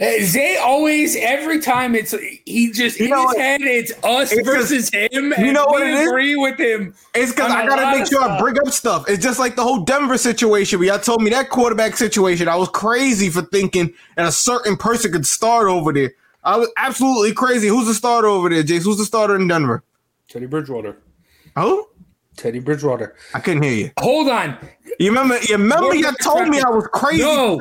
Uh, Zay always, every time it's he just you in his head, it's us it's versus just, him. You know what it agree with him. It's because I gotta make sure stuff. I bring up stuff. It's just like the whole Denver situation where y'all told me that quarterback situation. I was crazy for thinking that a certain person could start over there. I was absolutely crazy. Who's the starter over there, Jace? Who's the starter in Denver? Teddy Bridgewater. Oh, Teddy Bridgewater. I couldn't hear you. Hold on. You remember? You remember? You told me I was crazy. No.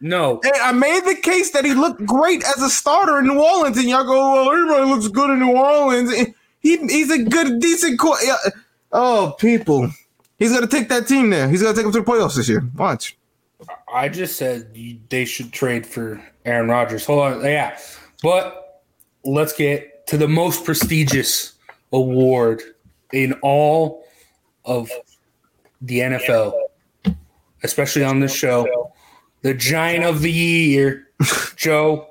No. And I made the case that he looked great as a starter in New Orleans, and y'all go, well, everybody looks good in New Orleans. He, he's a good, decent. Co- oh, people. He's going to take that team there. He's going to take them to the playoffs this year. Watch. I just said they should trade for Aaron Rodgers. Hold on. Yeah. But let's get to the most prestigious award in all of the NFL, especially on this show the giant of the year. [LAUGHS] Joe,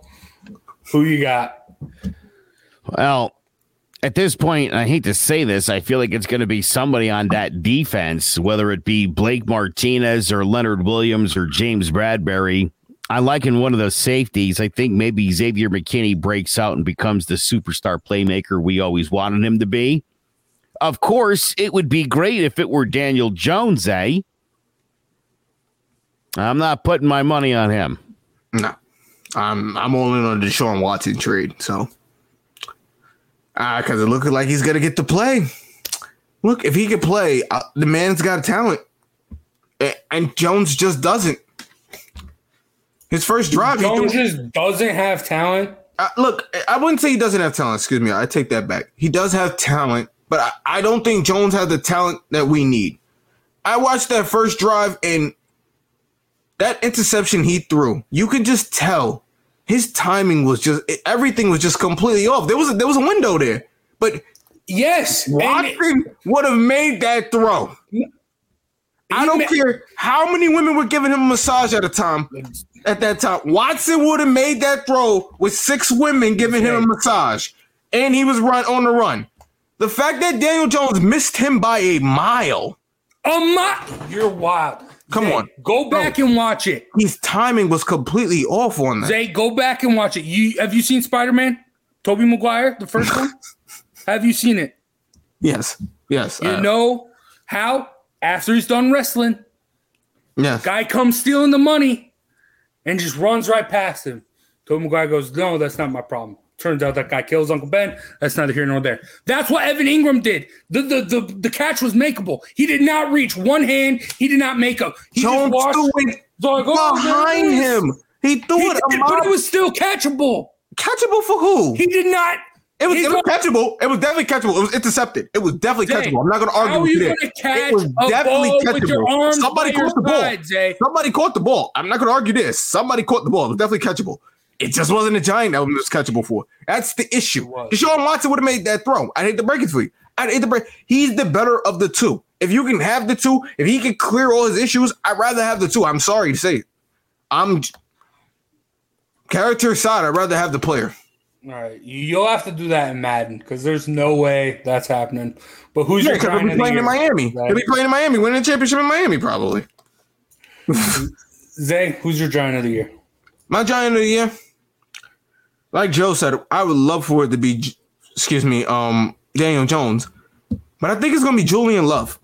who you got? Well, at this point, I hate to say this, I feel like it's going to be somebody on that defense, whether it be Blake Martinez or Leonard Williams or James Bradberry. I like in one of those safeties. I think maybe Xavier McKinney breaks out and becomes the superstar playmaker we always wanted him to be. Of course, it would be great if it were Daniel Jones, eh? I'm not putting my money on him. No, I'm I'm only on the Deshaun Watson trade. So, because uh, it looks like he's gonna get to play. Look, if he could play, uh, the man's got talent, and Jones just doesn't. His first drive, Jones just doesn't have talent. Uh, look, I wouldn't say he doesn't have talent. Excuse me, I take that back. He does have talent, but I, I don't think Jones has the talent that we need. I watched that first drive, and that interception he threw, you could just tell his timing was just everything was just completely off. There was a, there was a window there, but yes, Watson would have made that throw. I don't care how many women were giving him a massage at a time. At that time, Watson would have made that throw with six women giving him a massage, and he was run on the run. The fact that Daniel Jones missed him by a mile A month. You're wild. Come Zay, on. Go back and watch it. His timing was completely off on that. Zay, go back and watch it. You have you seen Spider Man? Tobey Maguire, the first one. [LAUGHS] have you seen it? Yes, yes. You know how after he's done wrestling, yes. guy comes stealing the money and just runs right past him. Tobey Maguire goes, "No, that's not my problem." Turns out that guy kills Uncle Ben. That's neither here nor there. That's what Evan Engram did. The the the, the catch was makeable. He did not reach one hand. He did not make a. He just threw it I "Oh, behind him. He threw He it. did, but it was still catchable. catchable for who? He did not. It was, it was catchable. It was definitely catchable. It was intercepted. It was definitely Zay, catchable. I'm not going to argue How with you there. catch It was definitely ball with your catchable. Somebody caught the ball. side, Somebody caught the ball. I'm not going to argue this. Somebody caught the ball. It was definitely catchable. It just wasn't a giant that was catchable for. That's the issue. Deshaun Watson would have made that throw. I hate to break it for you. I hate to break. He's the better of the two. If you can have the two, if he can clear all his issues, I'd rather have the two. I'm sorry to say it. I'm character aside. I'd rather have the player. All right, you- you'll have to do that in Madden because there's no way that's happening. But who's Yeah, your because he'll be playing in? Miami. Zay? He'll be playing in Miami, winning the championship in Miami, probably. [LAUGHS] Zay, who's your giant of the year? My giant of the year, like Joe said, I would love for it to be, excuse me, um, Daniel Jones, but I think it's gonna be Julian Love,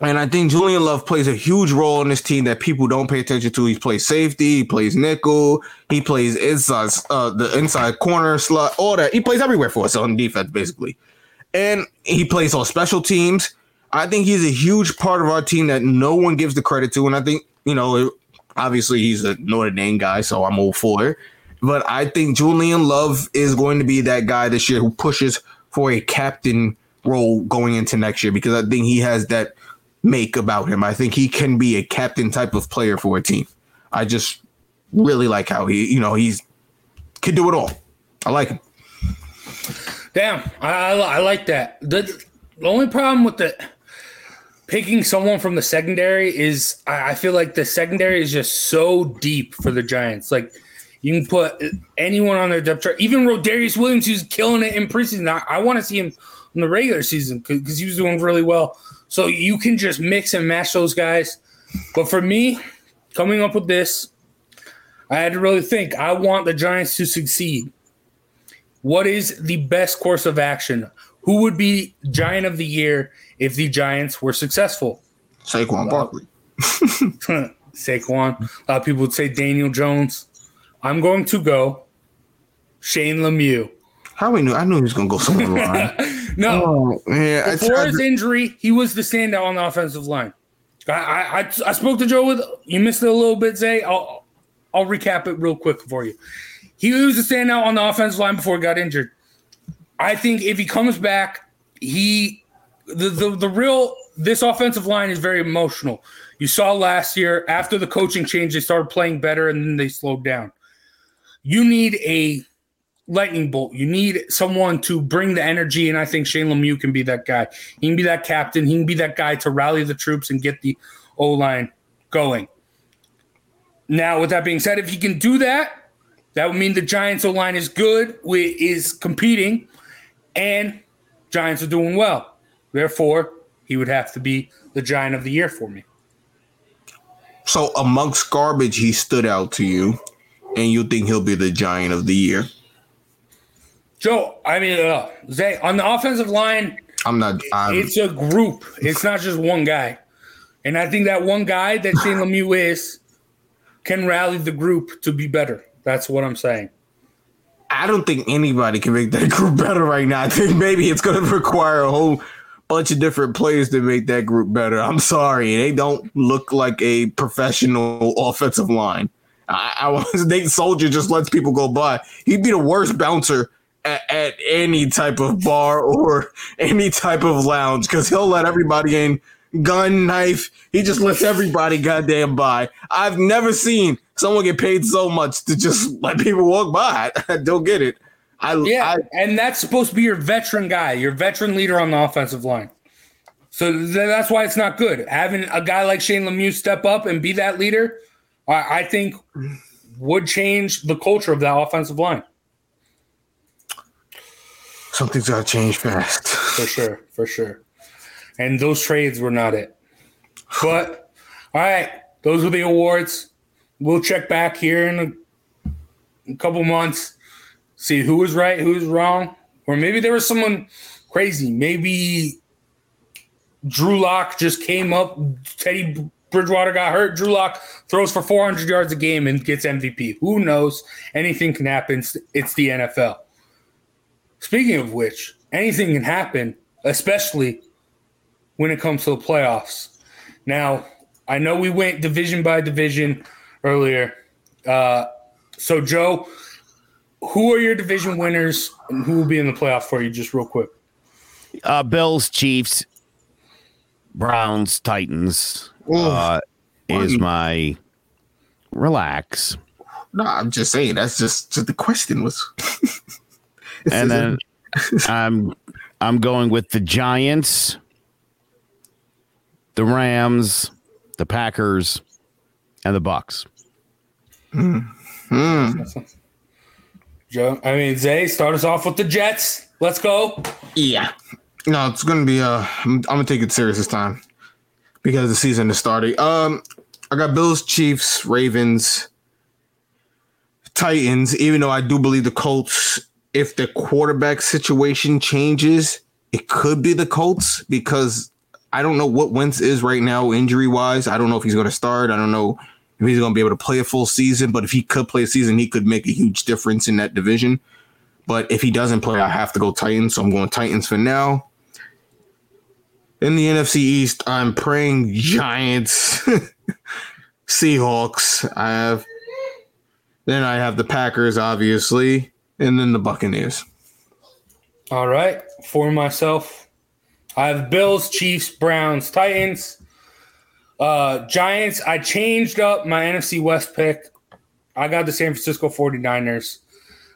and I think Julian Love plays a huge role in this team that people don't pay attention to. He plays safety, he plays nickel, he plays inside, uh, the inside corner slot, all that. He plays everywhere for us on defense, basically, and he plays on special teams. I think he's a huge part of our team that no one gives the credit to, and I think you know, obviously he's a Notre Dame guy, so I'm all for it. But I think Julian Love is going to be that guy this year who pushes for a captain role going into next year because I think he has that make about him. I think he can be a captain type of player for a team. I just really like how he, you know, he's can do it all. I like him. Damn, I, I, I like that. The, the only problem with the picking someone from the secondary is I, I feel like the secondary is just so deep for the Giants. Like you can put anyone on their depth chart, even Rodarius Williams, who's killing it in preseason. I, I want to see him in the regular season because he was doing really well. So you can just mix and match those guys. But for me, coming up with this, I had to really think. I want the Giants to succeed. What is the best course of action? Who would be Giant of the Year if the Giants were successful? Saquon Barkley. [LAUGHS] Saquon. A lot of people would say Daniel Jones. I'm going to go Shane Lemieux. How we knew? I knew he was gonna go somewhere line. [LAUGHS] No, oh yeah, before I, his injury, he was the standout on the offensive line. I, I, I, I spoke to Joe with you missed it a little bit, Zay. I'll I'll recap it real quick for you. He was the standout on the offensive line before he got injured. I think if he comes back, he the, the the real this offensive line is very emotional. You saw last year after the coaching change, they started playing better and then they slowed down. You need a lightning bolt. You need someone to bring the energy, and I think Shane Lemieux can be that guy. He can be that captain. He can be that guy to rally the troops and get the O line going. Now, with that being said, if he can do that, that would mean the Giants O line is good, is competing, and Giants are doing well. Therefore, he would have to be the Giant of the Year for me. so amongst garbage, he stood out to you, and you think he'll be the giant of the year. Joe, I mean, uh, Zay, on the offensive line, I'm not. I'm, it's a group. It's not just one guy. And I think that one guy that Shane [LAUGHS] Lemieux is can rally the group to be better. That's what I'm saying. I don't think anybody can make that [LAUGHS] group better right now. I think maybe it's going to require a whole bunch of different players to make that group better. I'm sorry, they don't look like a professional [LAUGHS] offensive line. I, I was [LAUGHS] Nate Solder just lets people go by. He'd be the worst bouncer at, at any type of bar or [LAUGHS] any type of lounge because he'll let everybody in. Gun, knife, he just lets everybody goddamn by. I've never seen someone get paid so much to just [LAUGHS] let people walk by. I don't get it. I, Yeah, I and that's supposed to be your veteran guy, your veteran leader on the offensive line. So th- that's why it's not good. Having a guy like Shane Lemieux step up and be that leader, I, I think would change the culture of that offensive line something's got to change fast. [LAUGHS] for sure, for sure. And those trades were not it. But all right, those were the awards. We'll check back here in a, a couple months, see who was right, who was wrong, or maybe there was someone crazy. Maybe Drew Lock just came up. Teddy Bridgewater got hurt. Drew Lock throws for 400 yards a game and gets MVP. Who knows? Anything can happen. It's the NFL. Speaking of which, anything can happen, especially when it comes to the playoffs. Now, I know we went division by division earlier. Uh, so, Joe, who are your division winners and who will be in the playoff for you, just real quick? Uh, Bills, Chiefs, Browns, Titans uh, is my relax. No, I'm just saying that's just, just the question was. [LAUGHS] and then [LAUGHS] I'm I'm going with the Giants, the Rams, the Packers, and the Bucks. Mm. Mm. [LAUGHS] Joe, I mean Zay, start us off with the Jets. Let's go. Yeah. No, it's gonna be uh I'm, I'm gonna take it serious this time because the season is starting. Um I got Bills, Chiefs, Ravens, Titans, even though I do believe the Colts, if the quarterback situation changes, it could be the Colts because I don't know what Wentz is right now, injury wise. I don't know if he's going to start. I don't know if he's going to be able to play a full season, but if he could play a season, he could make a huge difference in that division. But if he doesn't play, I have to go Titans. So I'm going Titans for now. In the NFC East, I'm praying Giants, [LAUGHS] Seahawks. I have then I have the Packers, obviously, and then the Buccaneers. All right. For myself, I have Bills, Chiefs, Browns, Titans, uh, Giants. I changed up my NFC West pick. I got the San Francisco 49ers.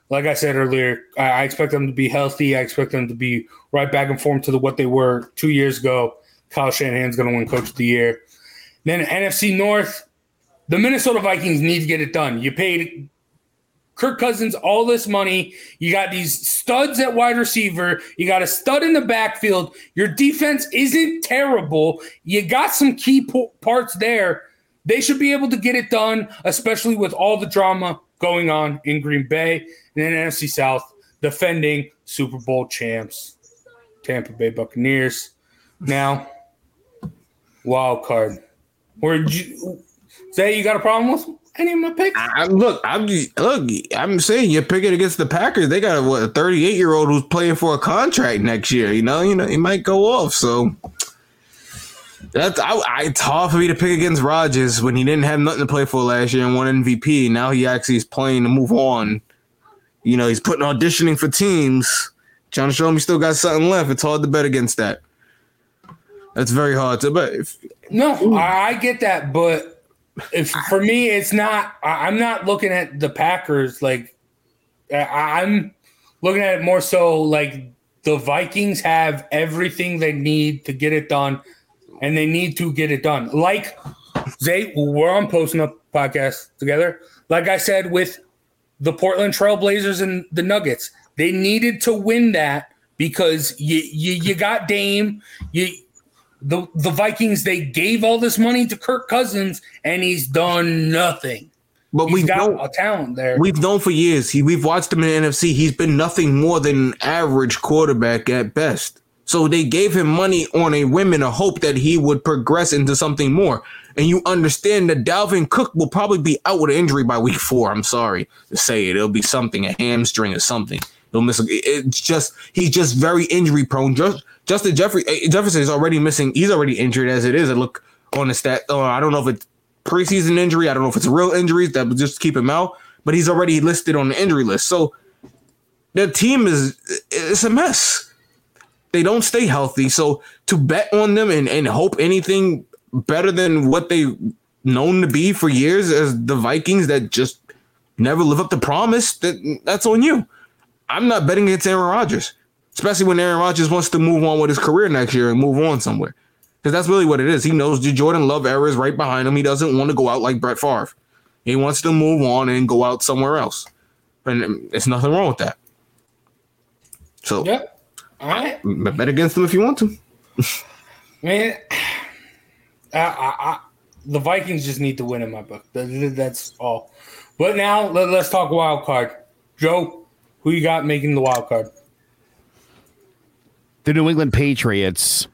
Like I said earlier, I, expect them to be healthy. I expect them to be right back in form to the, what they were two years ago. Kyle Shanahan's going to win Coach of the Year. Then NFC North, the Minnesota Vikings need to get it done. You paid Kirk Cousins all this money. You got these studs at wide receiver. You got a stud in the backfield. Your defense isn't terrible. You got some key po- parts there. They should be able to get it done, especially with all the drama going on in Green Bay and then NFC South, defending Super Bowl champs, Tampa Bay Buccaneers. Now, wild card. Where you say you got a problem with any of my picks? I, look, I'm just, look. I'm saying you're picking against the Packers. They got a, what a 38 year old who's playing for a contract next year. You know, you know, he might go off. So that's I, I, it's hard for me to pick against Rodgers when he didn't have nothing to play for last year and won MVP. Now he actually is playing to move on. You know, he's putting auditioning for teams, trying to show him he still got something left. It's hard to bet against that. That's very hard to bet. If, no, I get that, but if for me, it's not. I'm not looking at the Packers like I'm looking at it more so like the Vikings have everything they need to get it done, and they need to get it done. Like they we're on posting up podcast together. Like I said with the Portland Trailblazers and the Nuggets, they needed to win that because you you, you got Dame, you the the Vikings they gave all this money to Kirk Cousins and he's done nothing. But we've got known, a talent there. We've known for years. He we've watched him in the NFC. He's been nothing more than an average quarterback at best. So they gave him money on a whim and a hope that he would progress into something more. And you understand that Dalvin Cook will probably be out with an injury by week four. I'm sorry to say it. It'll be something, a hamstring or something. He'll miss. It's just he's just very injury prone. Just Justin Jeffrey eh, Jefferson is already missing. He's already injured as it is. I look on the stat. Oh, I don't know if it's preseason injury. I don't know if it's real injuries that would just keep him out. But he's already listed on the injury list. So the team is it's a mess. They don't stay healthy. So to bet on them and, and hope anything better than what they've known to be for years as the Vikings that just never live up to promise, that that's on you. I'm not betting against Aaron Rodgers especially when Aaron Rodgers wants to move on with his career next year and move on somewhere. Because that's really what it is. He knows the Jordan Love era is right behind him. He doesn't want to go out like Brett Favre. He wants to move on and go out somewhere else. And there's nothing wrong with that. So, yep. All right. Bet against them if you want to. Man, I, I, I, the Vikings just need to win in my book. That's all. But now let, us talk wild card. Joe, who you got making the wild card? The New England Patriots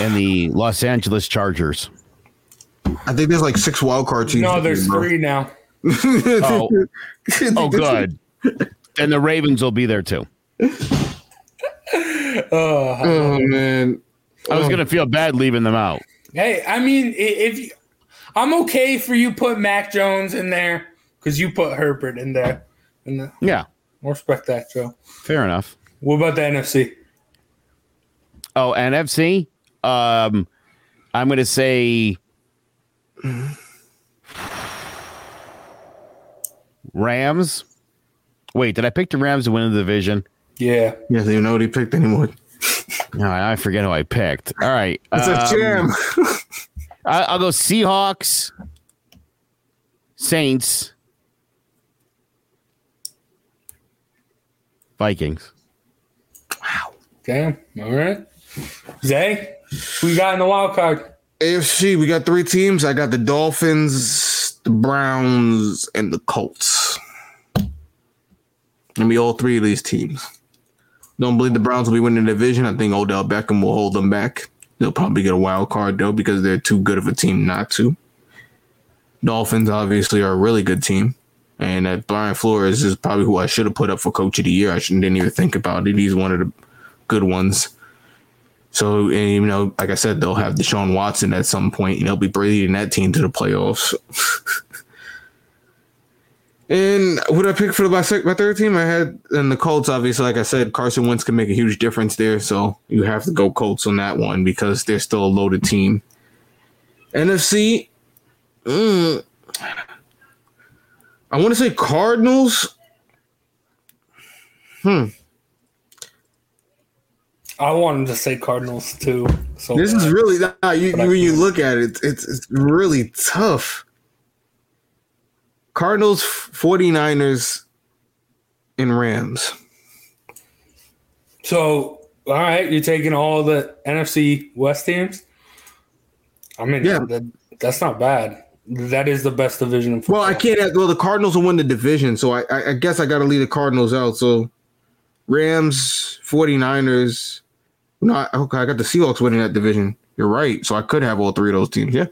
and the Los Angeles Chargers. I think there's like six wild card teams. No, there's year, three now. Oh, [LAUGHS] oh, good. And the Ravens will be there too. [LAUGHS] Oh man. I was gonna feel bad leaving them out. Hey, I mean, if you, I'm okay for you put Mac Jones in there because you put Herbert in there, and the, Yeah, I respect that, Joe. fair enough. What about the NFC? Oh, NFC. Um, I'm gonna say [SIGHS] Rams. Wait, did I pick the Rams to win the division? Yeah, Yeah, they don't know what he picked anymore. [LAUGHS] No, I forget who I picked. All right, It's um, a jam. [LAUGHS] I, I'll go Seahawks, Saints, Vikings. Wow. Damn. All right, Zay, we got in the wild card? AFC, we got three teams. I got the Dolphins, the Browns, and the Colts. Give me all three of these teams. Don't believe the Browns will be winning the division. I think Odell Beckham will hold them back. They'll probably get a wild card though because they're too good of a team not to. Dolphins obviously are a really good team. And that Brian Flores is probably who I should have put up for coach of the year. I shouldn't didn't even think about it. He's one of the good ones. So, and you know, like I said, they'll have Deshaun Watson at some point, and they'll be bringing that team to the playoffs. [LAUGHS] and what I pick for my, my third team? I had, and the Colts, obviously, like I said, Carson Wentz can make a huge difference there. So you have to go Colts on that one because they're still a loaded team. NFC, mm, I want to say Cardinals. Hmm. I wanted to say Cardinals too. So This is really nah, you, when you look at it, it's it's really tough. Cardinals, 49ers, and Rams. so. All right, you're taking all the NFC West teams. I mean, Yeah. that, that's not bad. That is the best division. In Well, I can't. Have, well, the Cardinals will win the division, so I, I, I guess I got to leave the Cardinals out. So, Rams, 49ers. No, I- okay, I got the Seahawks winning that division. You're right. So I could have all three of those teams. Yeah,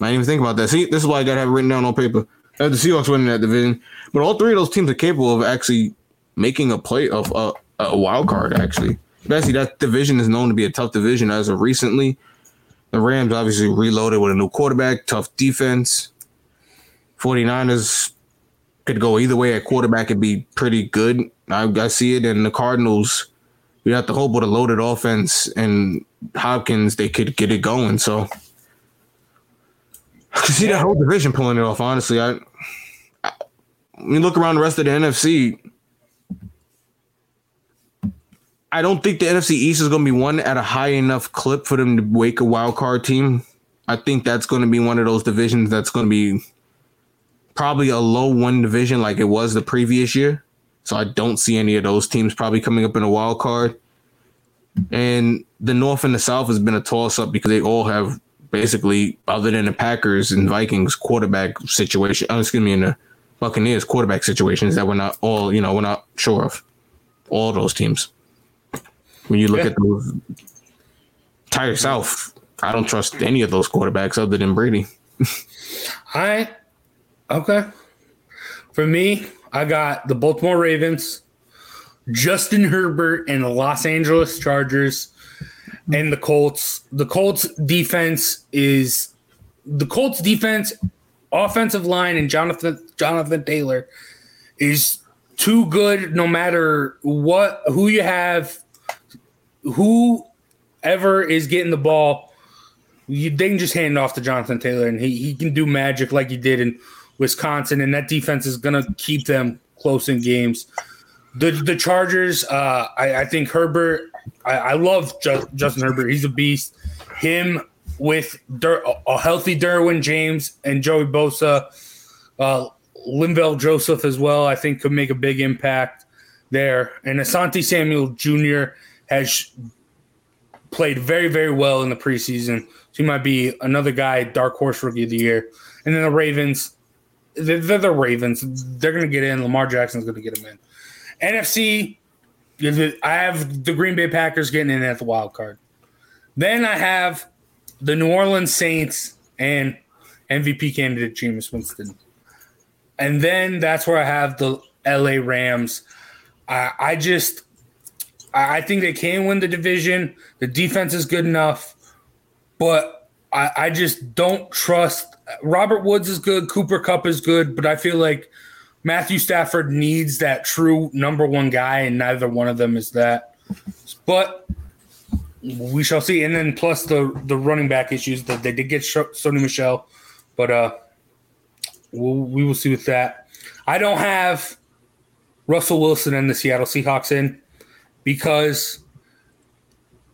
I didn't even think about that. See, this is why I got to have it written down on paper. Have the Seahawks winning that division, but all three of those teams are capable of actually making a play of a, a wild card. Actually, Bessie, that division is known to be a tough division as of recently. The Rams obviously reloaded with a new quarterback, tough defense. 49ers could go either way at quarterback and be pretty good. I, I see it. And the Cardinals, you have to hope with a loaded offense and Hopkins, they could get it going. So [LAUGHS] see that whole division pulling it off, honestly. I, I when look around the rest of the NFC, I don't think the NFC East is going to be one at a high enough clip for them to wake a wild card team. I think that's going to be one of those divisions that's going to be probably a low one division like it was the previous year. So I don't see any of those teams probably coming up in a wild card. And the North and the South has been a toss up because they all have basically, other than the Packers and Vikings quarterback situation, uh, excuse me, in the Buccaneers quarterback situations that we're not all, you know, we're not sure of. All those teams. When you look Yeah. at those entire South, I don't trust any of those quarterbacks other than Brady. [LAUGHS] All right. Okay. For me, I got the Baltimore Ravens, Justin Herbert, and the Los Angeles Chargers, and the Colts. The Colts defense is the Colts defense, offensive line, and Jonathan Jonathan Taylor is too good. No matter what, who you have, whoever is getting the ball, you, they can just hand off to Jonathan Taylor, and he, he can do magic like he did in Wisconsin, and that defense is going to keep them close in games. The the Chargers, uh, I, I think Herbert, I, I love Ju- Justin Herbert. He's a beast. Him with a healthy Derwin James and Joey Bosa, uh, Linval Joseph as well, I think could make a big impact there. And Asante Samuel Jr. has played very, very well in the preseason. So he might be another guy, dark horse rookie of the year. And then the Ravens, they're, they're the Ravens. They're going to get in. Lamar Jackson's going to get them in. NFC, I have the Green Bay Packers getting in at the wild card. Then I have the New Orleans Saints and MVP candidate Jameis Winston. And then that's where I have the LA Rams. I, I just I think they can win the division. The defense is good enough, but I, I just don't trust. Robert Woods is good. Cooper Kupp is good, but I feel like Matthew Stafford needs that true number one guy, and neither one of them is that. But we shall see. And then plus the the running back issues that they did get Sony Michel, but uh, we'll, we will see with that. I don't have Russell Wilson and the Seattle Seahawks in because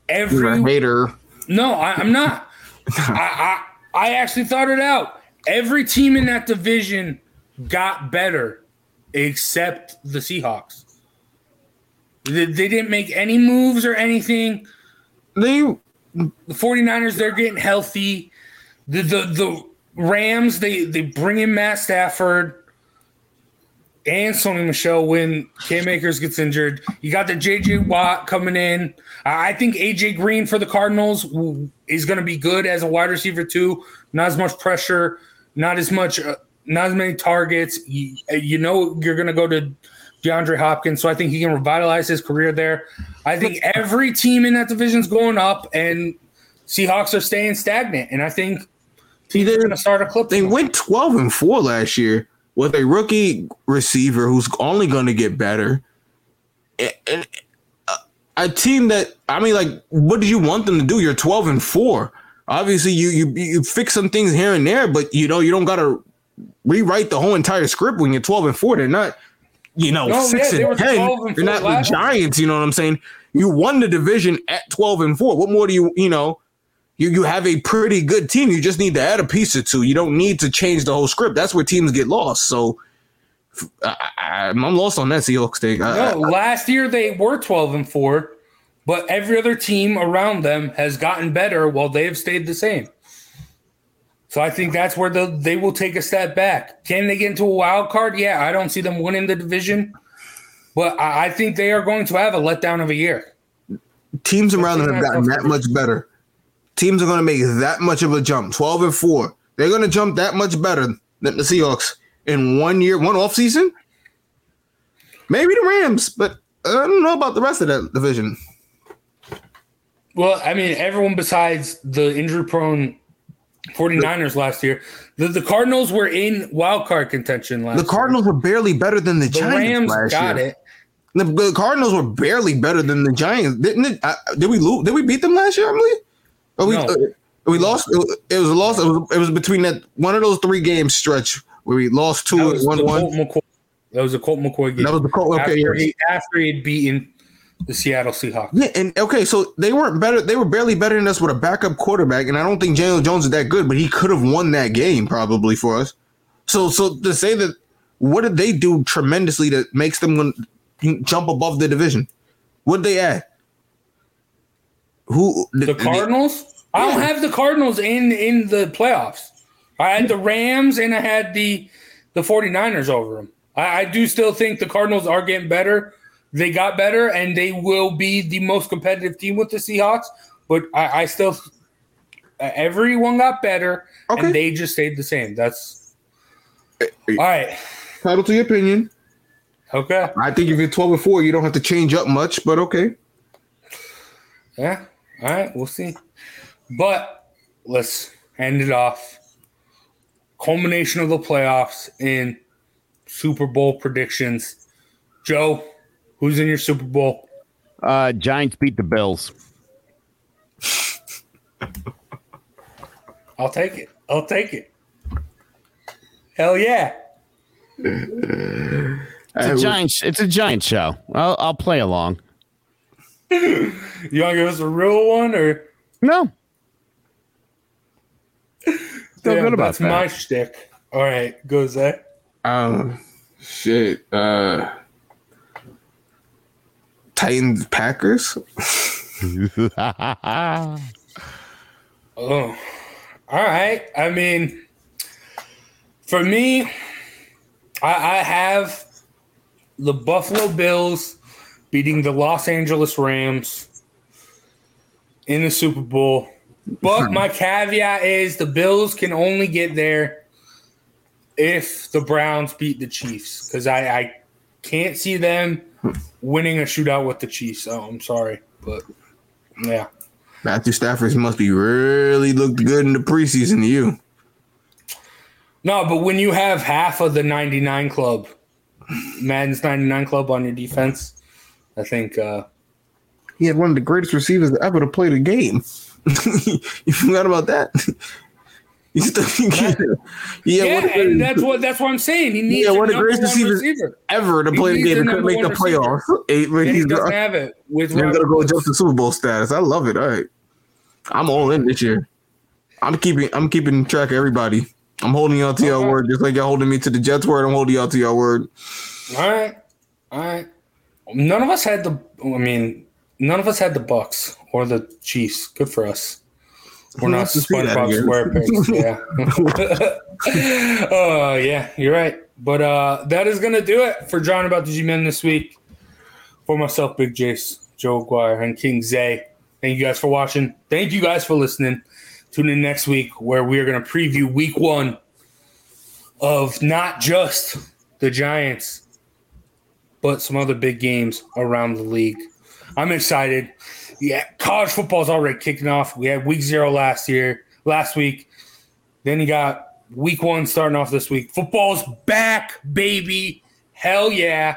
every You're a hater. No, I, am not. [LAUGHS] I, I I actually thought it out. Every team in that division got better except the Seahawks. They, they didn't make any moves or anything. They the 49ers, they're getting healthy. The the the Rams, they they bring in Matt Stafford and Sony Michel when Cam Akers gets injured. You got the JJ Watt coming in. I think AJ Green for the Cardinals is going to be good as a wide receiver too. Not as much pressure, not as much, uh, not as many targets. You, uh, you know you're going to go to DeAndre Hopkins, so I think he can revitalize his career there. I think every team in that division is going up, and Seahawks are staying stagnant. And I think See, they're going to start a clip. They went 12 and four last year with a rookie receiver who's only going to get better. And a team that I mean, like, what do you want them to do? You're 12 and four. Obviously, you you you fix some things here and there, but you know you don't got to rewrite the whole entire script when you're 12 and four. They're not, you know, oh, no, six yeah, and ten. And They're not the Giants. You know what I'm saying? You won the division at 12 and four. What more do you you know? you you have a pretty good team. You just need to add a piece or two. You don't need to change the whole script. That's where teams get lost. So I, am lost on that Seahawks thing. No, I, last year they were 12 and four, but every other team around them has gotten better while they have stayed the same. So I think that's where the, they will take a step back. Can they get into a wild card? Yeah, I don't see them winning the division, but I, I think they are going to have a letdown of a year. Teams around them have gotten that much better teams are going to make that much of a jump 12 and 4 they're going to jump that much better than the seahawks in one year one off season maybe the rams but i don't know about the rest of that division well i mean everyone besides the injury prone 49ers last year the, the cardinals were in wild card contention last the cardinals year. were barely better than the, the giants rams last got year. it the, the, Cardinals were barely better than the Giants, didn't it? Uh, did we lose? Did we beat them last year, Emily? Oh, we no. uh, we lost. It was, it was a loss. It was, it was, between that one of those three game stretch where we lost two and one one. That was a Colt McCoy game. That was the Colt. Okay, after, he, after he had beaten the Seattle Seahawks. Yeah, and okay, so they weren't better. They were barely better than us with a backup quarterback, and I don't think Daniel Jones is that good, but he could have won that game probably for us. So, so to say that, what did they do tremendously that makes them jump above the division? What did they add? Who the Cardinals? I don't have the Cardinals in in the playoffs. I had the Rams and I had the the 49ers over them. I, I do still think the Cardinals are getting better. They got better and they will be the most competitive team with the Seahawks. But I, I still everyone got better okay. and they just stayed the same. That's eh, eh, all right. Title to your opinion. Okay. I think if you're 12 and 4, you don't have to change up much, but okay. Yeah. All right. We'll see. But let's end it off. Culmination of the playoffs in Super Bowl predictions. Joe, who's in your Super Bowl? Uh, Giants beat the Bills. I'll take it. I'll take it. Hell yeah. It's a Giants. It's a giant show. I'll, I'll play along. you want to give us a real one or no? [LAUGHS] Feel good about that's that. my shtick. All right, go Zach. Um, shit. Uh, Titans Packers. [LAUGHS] oh, all right. I mean, for me, I, I have the Buffalo Bills beating the Los Angeles Rams in the Super Bowl. But my [LAUGHS] caveat is the Bills can only get there if the Browns beat the Chiefs because I, I can't see them winning a shootout with the Chiefs. Oh, I'm sorry, but yeah. Matthew Stafford must be really looked good in the preseason to you. No, but when you have half of the 99 club, Madden's 99 club on your defense, I think uh, he had one of the greatest receivers ever to play the game. [LAUGHS] you forgot about that? He's [LAUGHS] still, yeah, yeah and that's what that's what I'm saying. He needs yeah, one of the greatest receivers receiver. ever to play the game and couldn't make the playoffs. [LAUGHS] Eight, he doesn't gonna, have it. With he's gonna go jump to Super Bowl status. I love it. All right, I'm all in this year. I'm keeping I'm keeping track of everybody. I'm holding y'all to okay. your word, just like y'all holding me to the Jets word. I'm holding y'all to your word. All right, all right. None of us had the. I mean, none of us had the Bucs or the Chiefs. Good for us. We're not SpongeBob SquarePants. yeah. [LAUGHS] [LAUGHS] Oh, uh, yeah, you're right. But uh, that is going to do it for Jawing about the G Men this week. For myself, Big Jace, Joe Aguirre, and King Zay. Thank you guys for watching. Thank you guys for listening. Tune in next week where we are going to preview week one of not just the Giants, but some other big games around the league. I'm excited yeah, college football's already kicking off. We had week zero last year, last week. Then you got week one starting off this week. Football's back, baby. Hell yeah.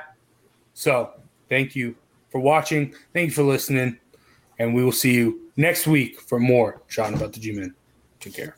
So thank you for watching. Thank you for listening. And we will see you next week for more Jawing about the G Men. Take care.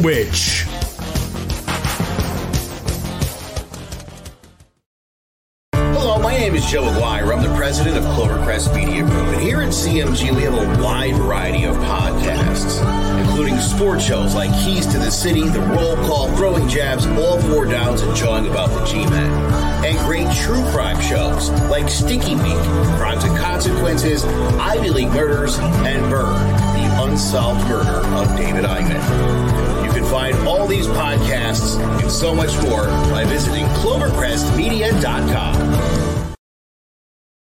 Twitch. Hello, my name is Joe Aguirre. I'm the president of Clovercrest Media Group. And here at CMG, we have a wide variety of podcasts, including sports shows like Keys to the City, The Roll Call, Throwing Jabs, All Four Downs, and Jawing About the G-Men. And great true crime shows like Stinky Week, Crimes and Consequences, Ivy League Murders, and the unsolved murder of David Eichmann You can find all these podcasts and so much more by visiting clovercrestmedia.com.